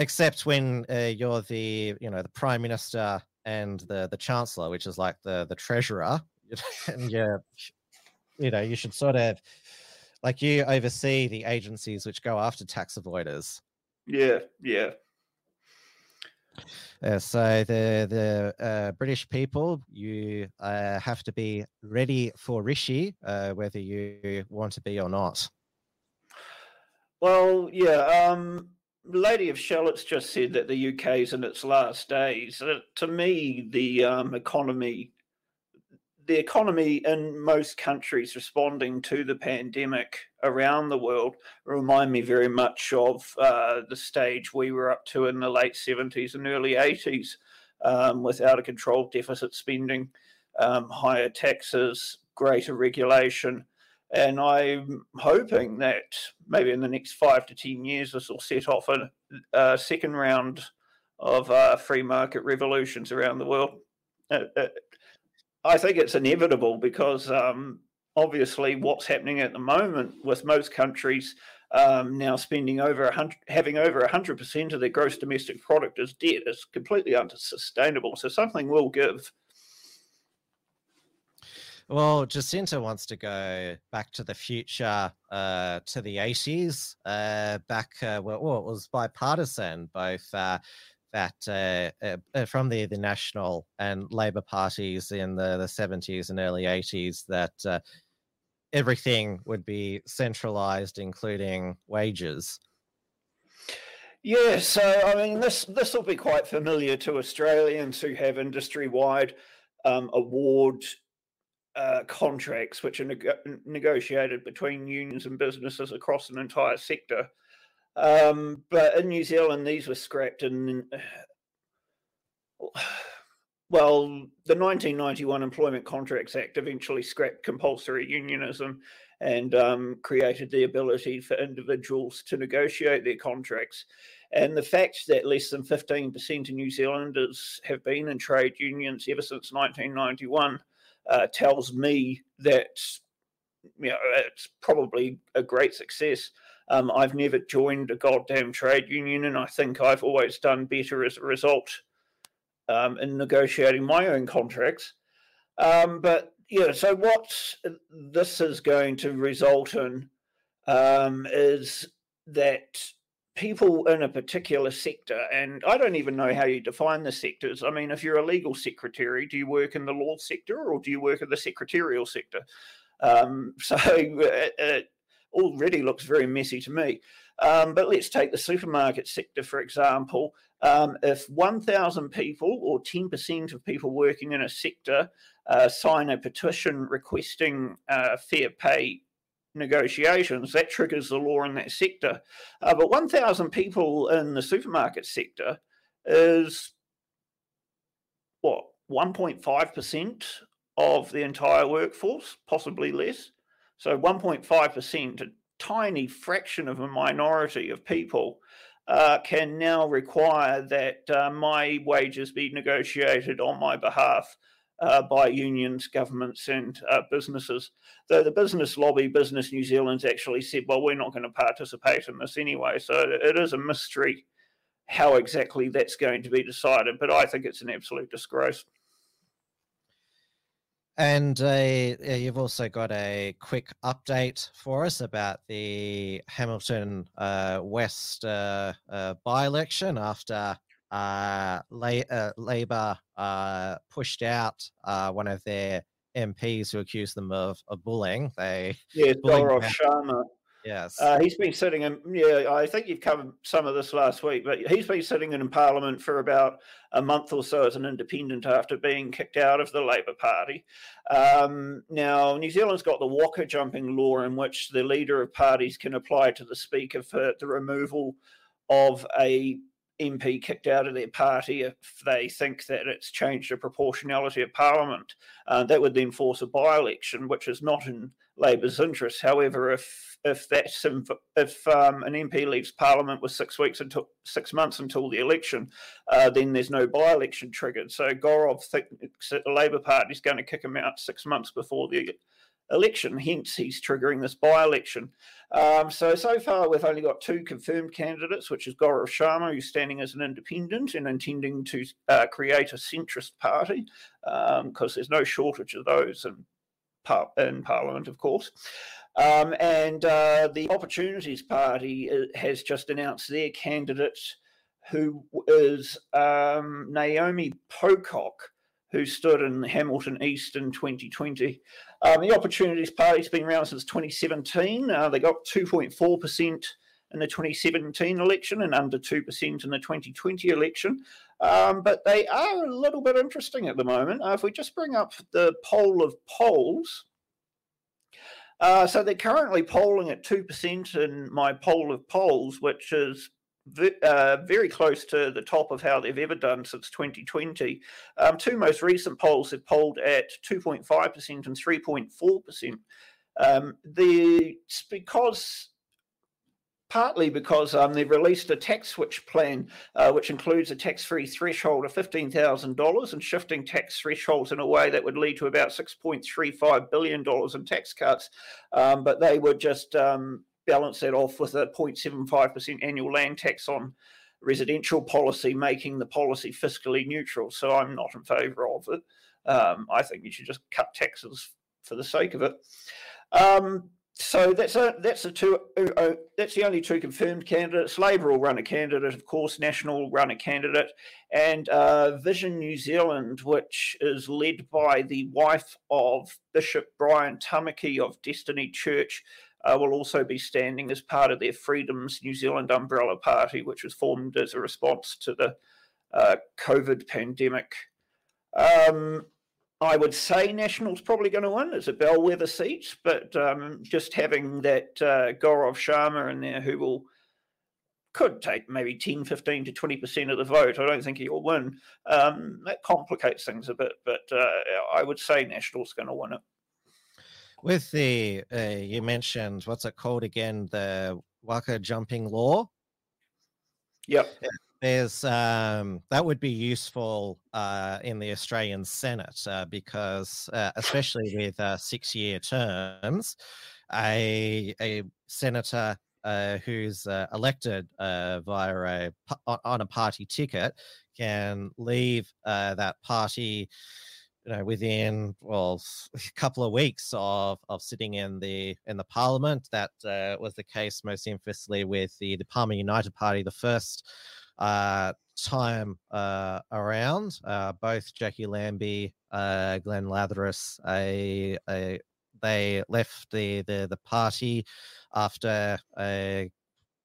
Except when uh, you're the you know the prime minister and the the chancellor, which is like the the treasurer, and yeah, you know you should sort of like you oversee the agencies which go after tax avoiders. Yeah, yeah. Uh, so the the uh, British people, you uh, have to be ready for Rishi, uh, whether you want to be or not. Well, yeah. Um, Lady of Shallott's just said that the UK is in its last days. Uh, to me, the um, economy the economy in most countries responding to the pandemic around the world remind me very much of uh, the stage we were up to in the late 70s and early 80s um, with out of control deficit spending, um, higher taxes, greater regulation. And I'm hoping that maybe in the next five to 10 years, this will set off a, a second round of uh, free market revolutions around the world. Uh, uh I think it's inevitable because um, obviously what's happening at the moment with most countries um, now spending over having over hundred percent of their gross domestic product as debt is completely unsustainable. So something will give. Well, Jacinda wants to go back to the future, uh, to the 80s, uh, back, uh, well, well, it was bipartisan, both uh, that uh, uh, uh, from the, the National and Labour parties in the, the 70s and early 80s that uh, everything would be centralized, including wages. Yeah, so I mean, this this will be quite familiar to Australians who have industry-wide um, award uh, contracts, which are neg- negotiated between unions and businesses across an entire sector. Um, but in New Zealand, these were scrapped in. Well, the 1991 Employment Contracts Act eventually scrapped compulsory unionism and um, created the ability for individuals to negotiate their contracts. And the fact that less than 15% of New Zealanders have been in trade unions ever since 1991 uh, tells me that you know, it's probably a great success. Um, I've never joined a goddamn trade union, and I think I've always done better as a result um, in negotiating my own contracts. Um, but yeah, so what this is going to result in um, is that people in a particular sector, and I don't even know how you define the sectors. I mean, if you're a legal secretary, do you work in the law sector or do you work in the secretarial sector? Um, so it, it, already looks very messy to me. Um, but let's take the supermarket sector, for example. Um, if 1,000 people or 10% of people working in a sector uh, sign a petition requesting uh, fair pay negotiations, that triggers the law in that sector. Uh, but 1,000 people in the supermarket sector is what, 1.5% of the entire workforce, possibly less. So 1.5%, a tiny fraction of a minority of people, uh, can now require that uh, my wages be negotiated on my behalf uh, by unions, governments, and uh, businesses. Though the business lobby, Business New Zealand's actually said, well, we're not going to participate in this anyway. So it is a mystery how exactly that's going to be decided. But I think it's an absolute disgrace. And uh, you've also got a quick update for us about the Hamilton uh, West uh, uh by election after uh, La- uh, Labour pushed out one of their MPs who accused them of, of bullying. They yeah, Gaurav Sharma Yes. Uh, he's been sitting in, yeah, I think you've covered some of this last week, but he's been sitting in Parliament for about a month or so as an independent after being kicked out of the Labour Party. Um, now, New Zealand's got the Waka jumping law in which the leader of parties can apply to the Speaker for the removal of a MP kicked out of their party if they think that it's changed the proportionality of Parliament. Uh, that would then force a by election, which is not in Labour's interest. However, if if that's if um, an MP leaves Parliament with six weeks until six months until the election, uh, then there's no by-election triggered. So Gaurav thinks that the Labor Party is going to kick him out six months before the election. Hence, he's triggering this by-election. Um, so so far, we've only got two confirmed candidates, which is Gaurav Sharma, who's standing as an independent and intending to uh, create a centrist party, because um, there's no shortage of those in, par- in Parliament, of course. Um, and uh, the Opportunities Party uh, has just announced their candidate, who is um, Naomi Pocock, who stood in Hamilton East in 2020. Um, the Opportunities Party's been around since 2017. Uh, they got 2.4% in the 2017 election and under 2% in the 2020 election. Um, but they are a little bit interesting at the moment. Uh, if we just bring up the poll of polls, uh, so they're currently polling at 2% in my poll of polls, which is uh, very close to the top of how they've ever done since 2020. Um, two most recent polls have polled at 2.5% and 3.4%. Um, the, because partly because um, they've released a tax switch plan, uh, which includes a tax free threshold of $15,000 and shifting tax thresholds in a way that would lead to about $6.35 billion in tax cuts. Um, but they would just um, balance that off with a 0.75% annual land tax on residential policy, making the policy fiscally neutral. So I'm not in favour of it. Um, I think you should just cut taxes for the sake of it. So that's a, that's the two uh, uh, that's the only two confirmed candidates. Labor will run a candidate, of course. National will run a candidate, and uh, Vision New Zealand, which is led by the wife of Bishop Brian Tamaki of Destiny Church, uh, will also be standing as part of their Freedoms New Zealand umbrella party, which was formed as a response to the uh, COVID pandemic. Um, I would say National's probably going to win. It's a bellwether seat, but um, just having that uh, Gaurav Sharma in there who will could take maybe 10, 15 to 20% of the vote. I don't think he'll win. Um, that complicates things a bit, but uh, I would say National's going to win it. With the, uh, you mentioned, what's it called again? The Waka jumping law? Yep there's um, that would be useful uh, in the Australian Senate uh, because, uh, especially with uh, six-year terms, a a senator uh, who's uh, elected via a on a party ticket can leave that party. You know, within well, a couple of weeks of, of sitting in the in the parliament, that was the case most infamously with the the Palmer United Party, the first uh, time uh, around. Uh, both Jacqui Lambie, uh, Glenn Lazarus, a, a, they left the, the, the party after a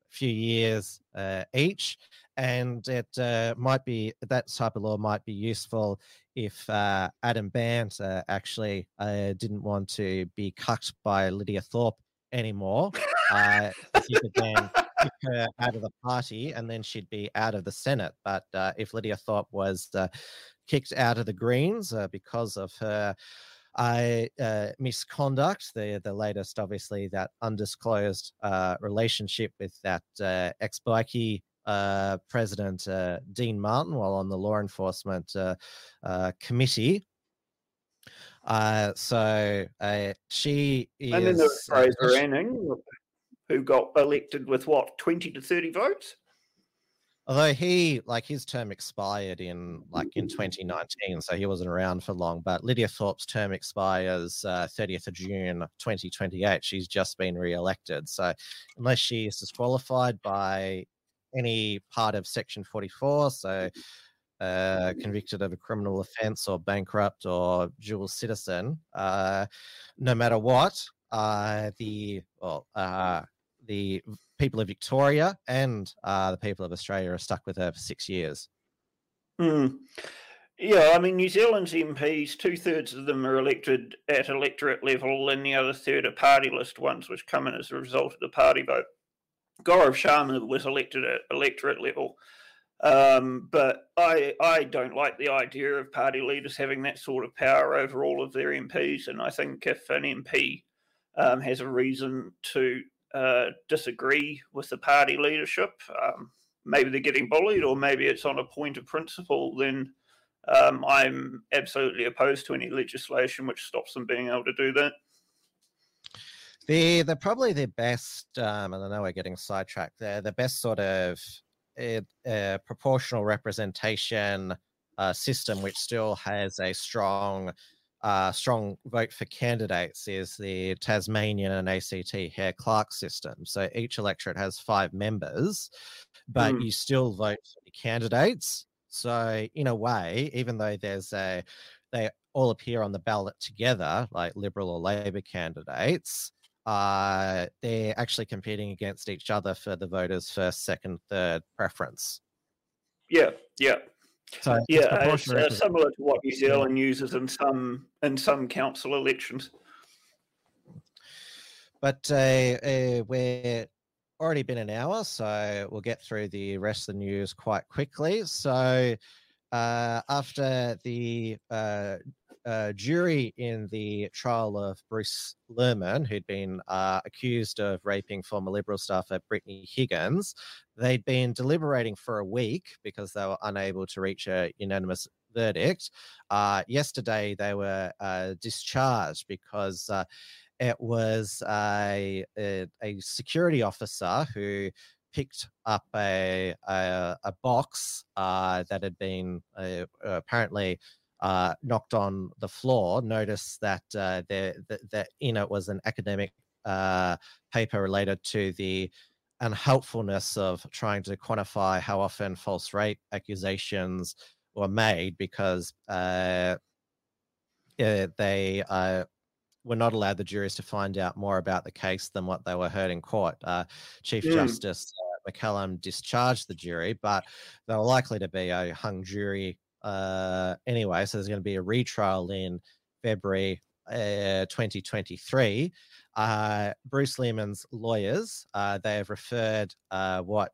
few years uh, each. And it uh, might be that type of law might be useful if uh, Adam Bandt uh, actually uh, didn't want to be cucked by Lydia Thorpe anymore. Uh, he could then kick her out of the party and then she'd be out of the Senate. But uh, if Lydia Thorpe was uh, kicked out of the Greens uh, because of her uh, uh, misconduct, the the latest, obviously, that undisclosed uh, relationship with that uh, ex bikie uh, president uh, Dean Martin while on the law enforcement uh, uh, committee. Uh, so uh, she is. And then there was Fraser Anning, who got elected with what, 20 to 30 votes? although he like his term expired in like in 2019 so he wasn't around for long but lydia thorpe's term expires uh, 30th of june 2028 she's just been re-elected so unless she is disqualified by any part of section 44 so uh, convicted of a criminal offense or bankrupt or dual citizen uh, no matter what uh, the well uh, the people of Victoria and uh, the people of Australia are stuck with her for six years. Hmm. Yeah, I mean, New Zealand's MPs, two thirds of them are elected at electorate level, and the other third are party list ones, which come in as a result of the party vote. Gaurav Sharma was elected at electorate level, um, but I I don't like the idea of party leaders having that sort of power over all of their MPs, and I think if an MP um, has a reason to uh, disagree with the party leadership, um, maybe they're getting bullied, or maybe it's on a point of principle, then um, I'm absolutely opposed to any legislation which stops them being able to do that. They're, they're probably the best, um, and I know we're getting sidetracked there, the best sort of uh, proportional representation uh, system, which still has a strong uh, strong vote for candidates is the Tasmanian and ACT Hare Clark system. So each electorate has five members, but Mm. you still vote for the candidates. So in a way, even though there's a they all appear on the ballot together, like Liberal or Labor candidates, uh, they're actually competing against each other for the voters' first, second, third preference. Yeah, yeah. So Yeah, it's proportional uh, similar to what New Zealand uses in some in some council elections. but uh, uh, we're already been an hour, so we'll get through the rest of the news quite quickly. So, uh, after the uh, jury in the trial of Bruce Lehrmann, who'd been uh, accused of raping former Liberal staffer Brittany Higgins, they'd been deliberating for a week because they were unable to reach a unanimous verdict. Uh, yesterday, they were uh, discharged because uh, it was a, a, a security officer who picked up a a, a box uh, that had been uh, apparently uh, knocked on the floor. Noticed that uh, there that, that in it was an academic uh, paper related to the unhelpfulness of trying to quantify how often false rape accusations were made because uh, uh, they uh, were not allowed the juries to find out more about the case than what they were heard in court. Uh, Chief Mm. Justice uh, McCallum discharged the jury, but they were likely to be a hung jury uh, anyway. So there's going to be a retrial in February uh, 2023. Uh, Bruce Lehrmann's lawyers uh, they have referred uh, what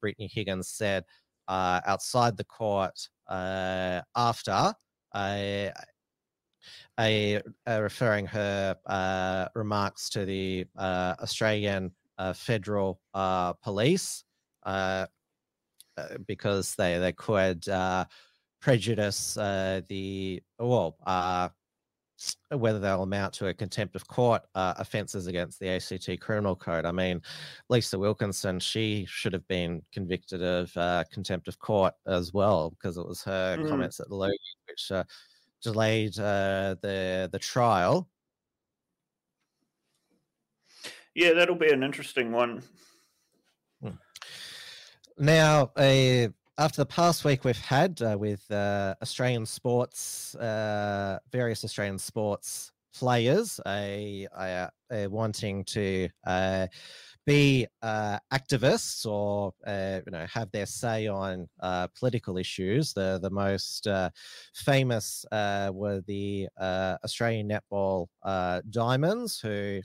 Brittany Higgins said outside the court after a, uh, referring her uh, remarks to the uh, Australian uh, Federal Police because they they could prejudice uh, the well uh, whether they'll amount to a contempt of court uh, offences against the ACT Criminal Code. I mean, Lisa Wilkinson, she should have been convicted of uh, contempt of court as well because it was her Mm. comments at the Logie which uh, delayed uh, the the trial. Yeah, that'll be an interesting one. Now, uh, after the past week we've had uh, with uh, Australian sports, uh, various Australian sports players, uh, wanting to uh, be uh, activists or uh, you know have their say on political issues. The the most famous were the Australian netball Diamonds, who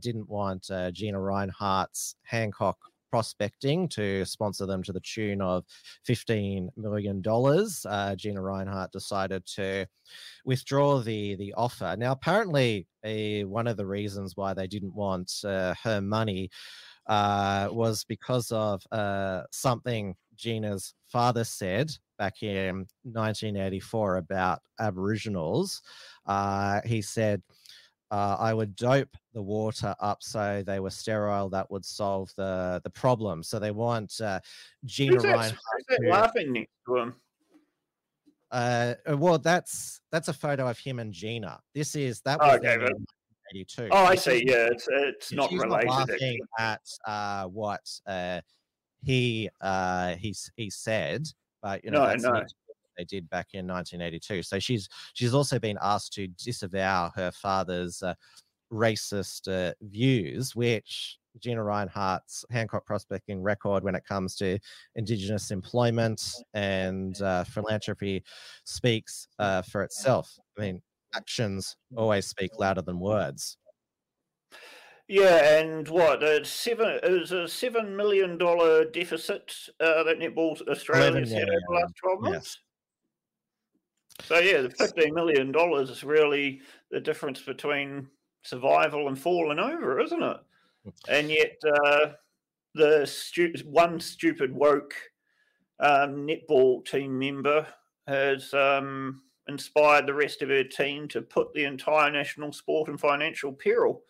didn't want Gina Rinehart's Hancock prospecting to sponsor them to the tune of $15 million. Uh, Gina Rinehart decided to withdraw the, the offer. Now, apparently, a, one of the reasons why they didn't want uh, her money uh, was because of uh, something Gina's father said back in 1984 about Aboriginals. Uh, he said, uh, I would dope the water up so they were sterile. That would solve the the problem. So they want uh, Gina who's Ryan. Who's that laughing next to him? Uh, uh, well, that's that's a photo of him and Gina. This is that was oh, okay, but... 82. Oh, I see. Yeah, it's it's not related. Not laughing at uh, what uh, he uh, he he said, but you know no, that's no they did back in 1982. So she's she's also been asked to disavow her father's uh, racist uh, views, which Gina Rinehart's Hancock prospecting record when it comes to Indigenous employment and uh, philanthropy speaks uh, for itself. I mean, actions always speak louder than words. Yeah, and what a seven is a seven million dollar deficit uh, that Netball Australia had over the last twelve months. So yeah, the fifteen million dollars is really the difference between survival and falling over, isn't it? And yet, uh, the stu- one stupid woke um, netball team member has um, inspired the rest of her team to put the entire national sport in financial peril.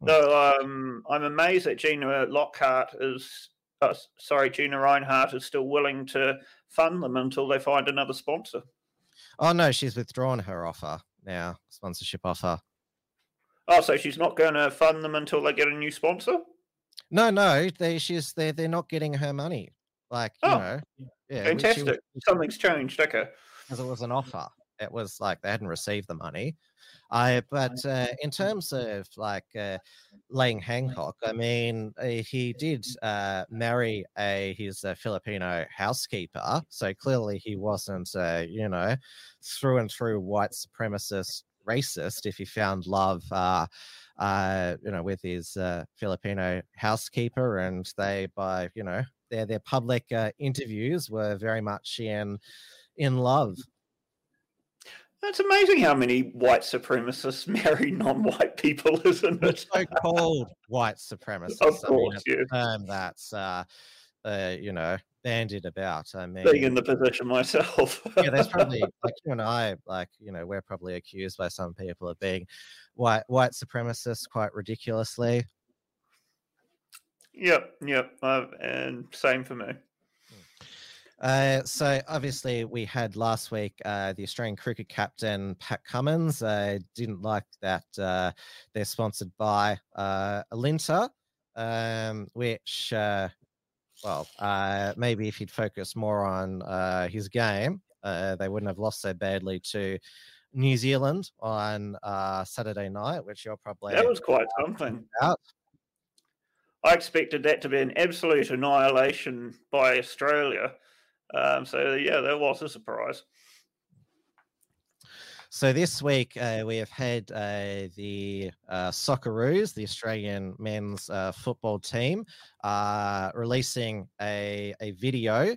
Hmm. So um, I'm amazed that Gina Lockhart is, uh, sorry, Gina Rinehart is still willing to fund them until they find another sponsor. Oh no, she's withdrawn her offer now, sponsorship offer. Oh, so she's not going to fund them until they get a new sponsor? No, no, they she's they they're not getting her money. Like you oh, know, yeah, fantastic. Something's changed. Okay, because it was an offer. It was like they hadn't received the money. I but uh, in terms of like uh, Lang Hancock, I mean, uh, he did uh, marry a his a Filipino housekeeper, so clearly he wasn't, uh, you know, through and through white supremacist racist if he found love. Uh, uh, you know, with his uh, Filipino housekeeper, and they, by you know, their their public uh, interviews were very much in in love it's amazing how many white supremacists marry non-white people, isn't it? So-called white supremacists. Of course, I mean, yeah. term that's uh, uh, you know bandied about. I mean, being in the position myself. yeah, there's probably like you and I, like you know, we're probably accused by some people of being white white supremacists quite ridiculously. Yep, yep, uh, and same for me. Uh, so obviously we had last week uh, the Australian cricket captain Pat Cummins. Uh, didn't like that uh, they're sponsored by uh, Alinta, um, which uh, well maybe if he'd focused more on his game, they wouldn't have lost so badly to New Zealand on Saturday night, which you're probably that was quite something. About. I expected that to be an absolute annihilation by Australia um, so yeah, that was a surprise. So this week uh, we have had uh, the uh, Socceroos, the Australian men's uh, football team, uh, releasing a, a video,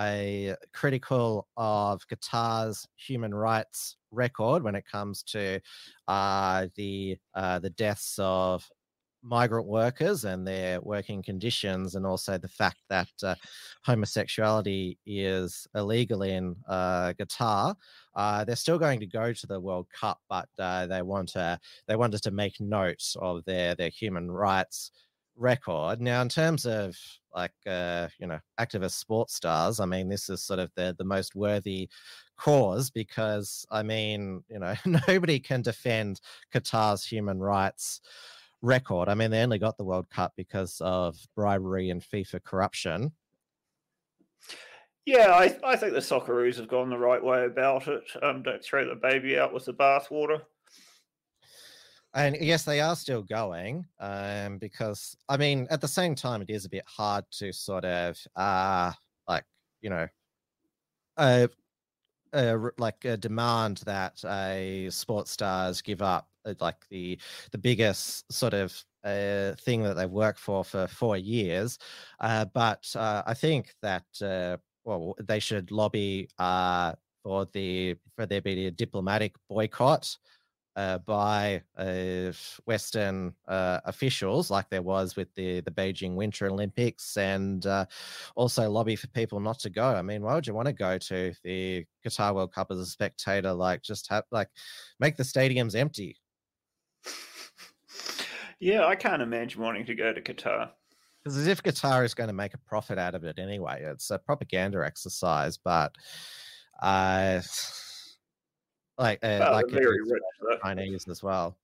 a critical of Qatar's human rights record when it comes to uh, the the deaths of migrant workers and their working conditions, and also the fact that uh, homosexuality is illegal in uh, Qatar. Uh, they're still going to go to the World Cup, but uh, they want to they wanted to make notes of their their human rights record. Now, in terms of like uh, you know activist sports stars, I mean, this is sort of the the most worthy cause because I mean, you know, nobody can defend Qatar's human rights record. I mean, they only got the World Cup because of bribery and FIFA corruption. Yeah, I, I think the Socceroos have gone the right way about it. Um, don't throw the baby out with the bathwater. And yes, they are still going um, because, I mean, at the same time, it is a bit hard to sort of, uh, like, you know, uh, uh, like uh, demand that a sports stars give up like the the biggest sort of uh, thing that they've worked for for four years. Uh, but uh, I think that uh, well, they should lobby uh, for the for there be a diplomatic boycott uh, by uh, Western uh, officials, like there was with the the Beijing Winter Olympics, and uh, also lobby for people not to go. I mean, why would you want to go to the Qatar World Cup as a spectator? Like, just have like make the stadiums empty. Yeah, I can't imagine wanting to go to Qatar. Because as if Qatar is going to make a profit out of it anyway. It's a propaganda exercise, but uh, like uh, like very rich. though. Chinese as well.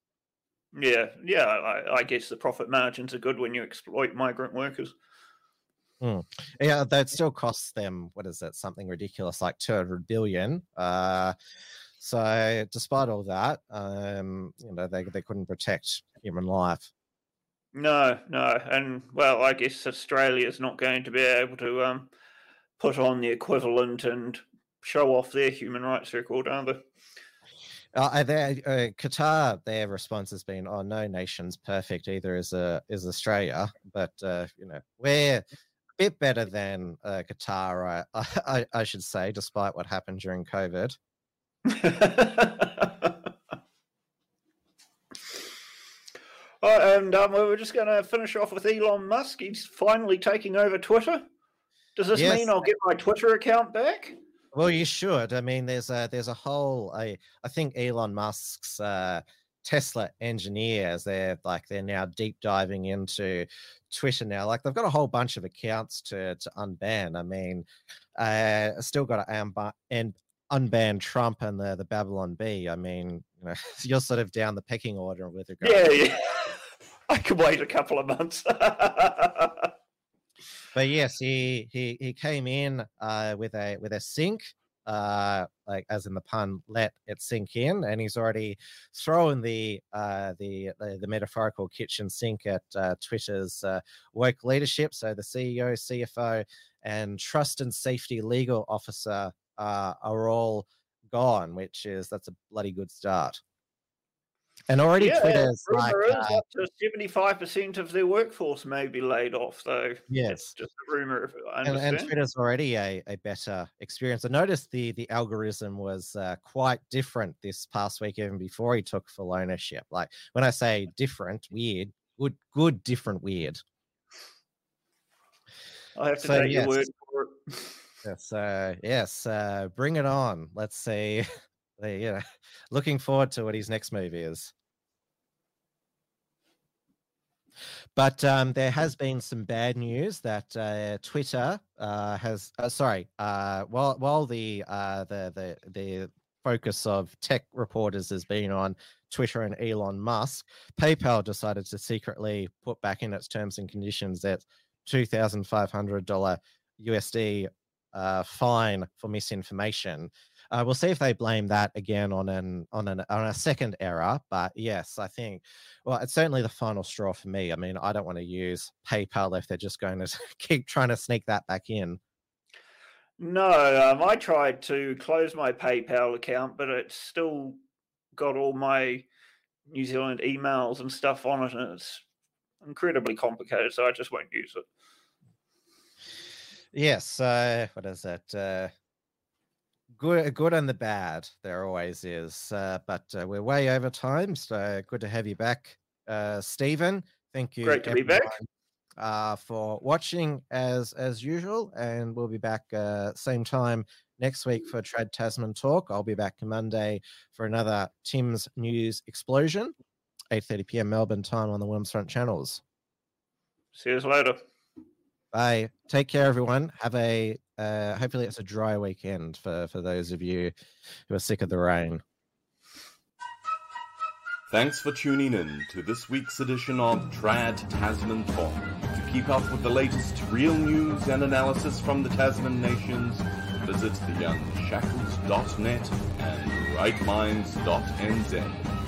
Yeah, yeah. I, I guess the profit margins are good when you exploit migrant workers. Yeah, that still costs them what is it? Something ridiculous like 200 billion. Uh so despite all that, um, you know, they they couldn't protect human life. No, no, and well, I guess Australia is not going to be able to um, put on the equivalent and show off their human rights record, are they? Uh, they- uh, Qatar, their response has been, "Oh, no nation's perfect either." Is uh, is Australia, but uh, you know we're a bit better than uh, Qatar, I, I, I should say, despite what happened during COVID. oh, and um, we were just going to finish off with Elon Musk. He's finally taking over Twitter. Does this Yes. mean I'll get my Twitter account back? Well, you should. I mean, there's a there's a whole. I I think Elon Musk's uh, Tesla engineers. They're like they're now deep diving into Twitter now. Like they've got a whole bunch of accounts to to unban. I mean, uh, still got to unban and unban Trump and the the Babylon Bee. I mean, you know, you're sort of down the pecking order with regard. Yeah, yeah. I could wait a couple of months. but yes, he he he came in uh, with a with a sink, uh, like as in the pun, let it sink in, and he's already thrown the uh, the, the the metaphorical kitchen sink at uh, Twitter's uh, woke leadership. So the CEO, CFO, and trust and safety legal officer uh, are all gone, which is that's a bloody good start. And already yeah, Twitter's like, is uh, up to seventy-five percent of their workforce may be laid off, though. yes, It's just a rumor. And, and Twitter's already a, a better experience. I noticed the the algorithm was uh, quite different this past week, even before he took full ownership. Like when I say different, weird, good, good, different, weird. I have to so, take your word for it. Yes, uh, yes, uh, bring it on. Let's see. you know, looking forward to what his next movie is. But um, there has been some bad news that uh, Twitter uh, has. Uh, sorry, uh, while while the uh, the the the focus of tech reporters has been on Twitter and Elon Musk, PayPal decided to secretly put back in its terms and conditions that two thousand five hundred dollar USD uh, fine for misinformation. Uh, we'll see if they blame that again on an on an on a second error. But yes, I think well, it's certainly the final straw for me. I mean, I don't want to use PayPal if they're just going to keep trying to sneak that back in. No, um, I tried to close my PayPal account, but it's still got all my New Zealand emails and stuff on it, and it's incredibly complicated. So I just won't use it. Yes, uh, what is it? Uh, good, good and the bad. There always is, uh, but uh, we're way over time. So good to have you back, uh, Stephen. Thank you. Great to be back. Uh, for watching as as usual, and we'll be back uh, same time next week for Trans Tasman Talk. I'll be back Monday for another Tim's News Explosion, 8:30 p.m. Melbourne time on the Wormsfront channels. See you later. Bye. Take care, everyone. Have a uh, hopefully it's a dry weekend for for those of you who are sick of the rain. Thanks for tuning in to this week's edition of Trans Tasman Talk. To keep up with the latest real news and analysis from the Tasman nations, visit theunshackles.net and rightminds.nz.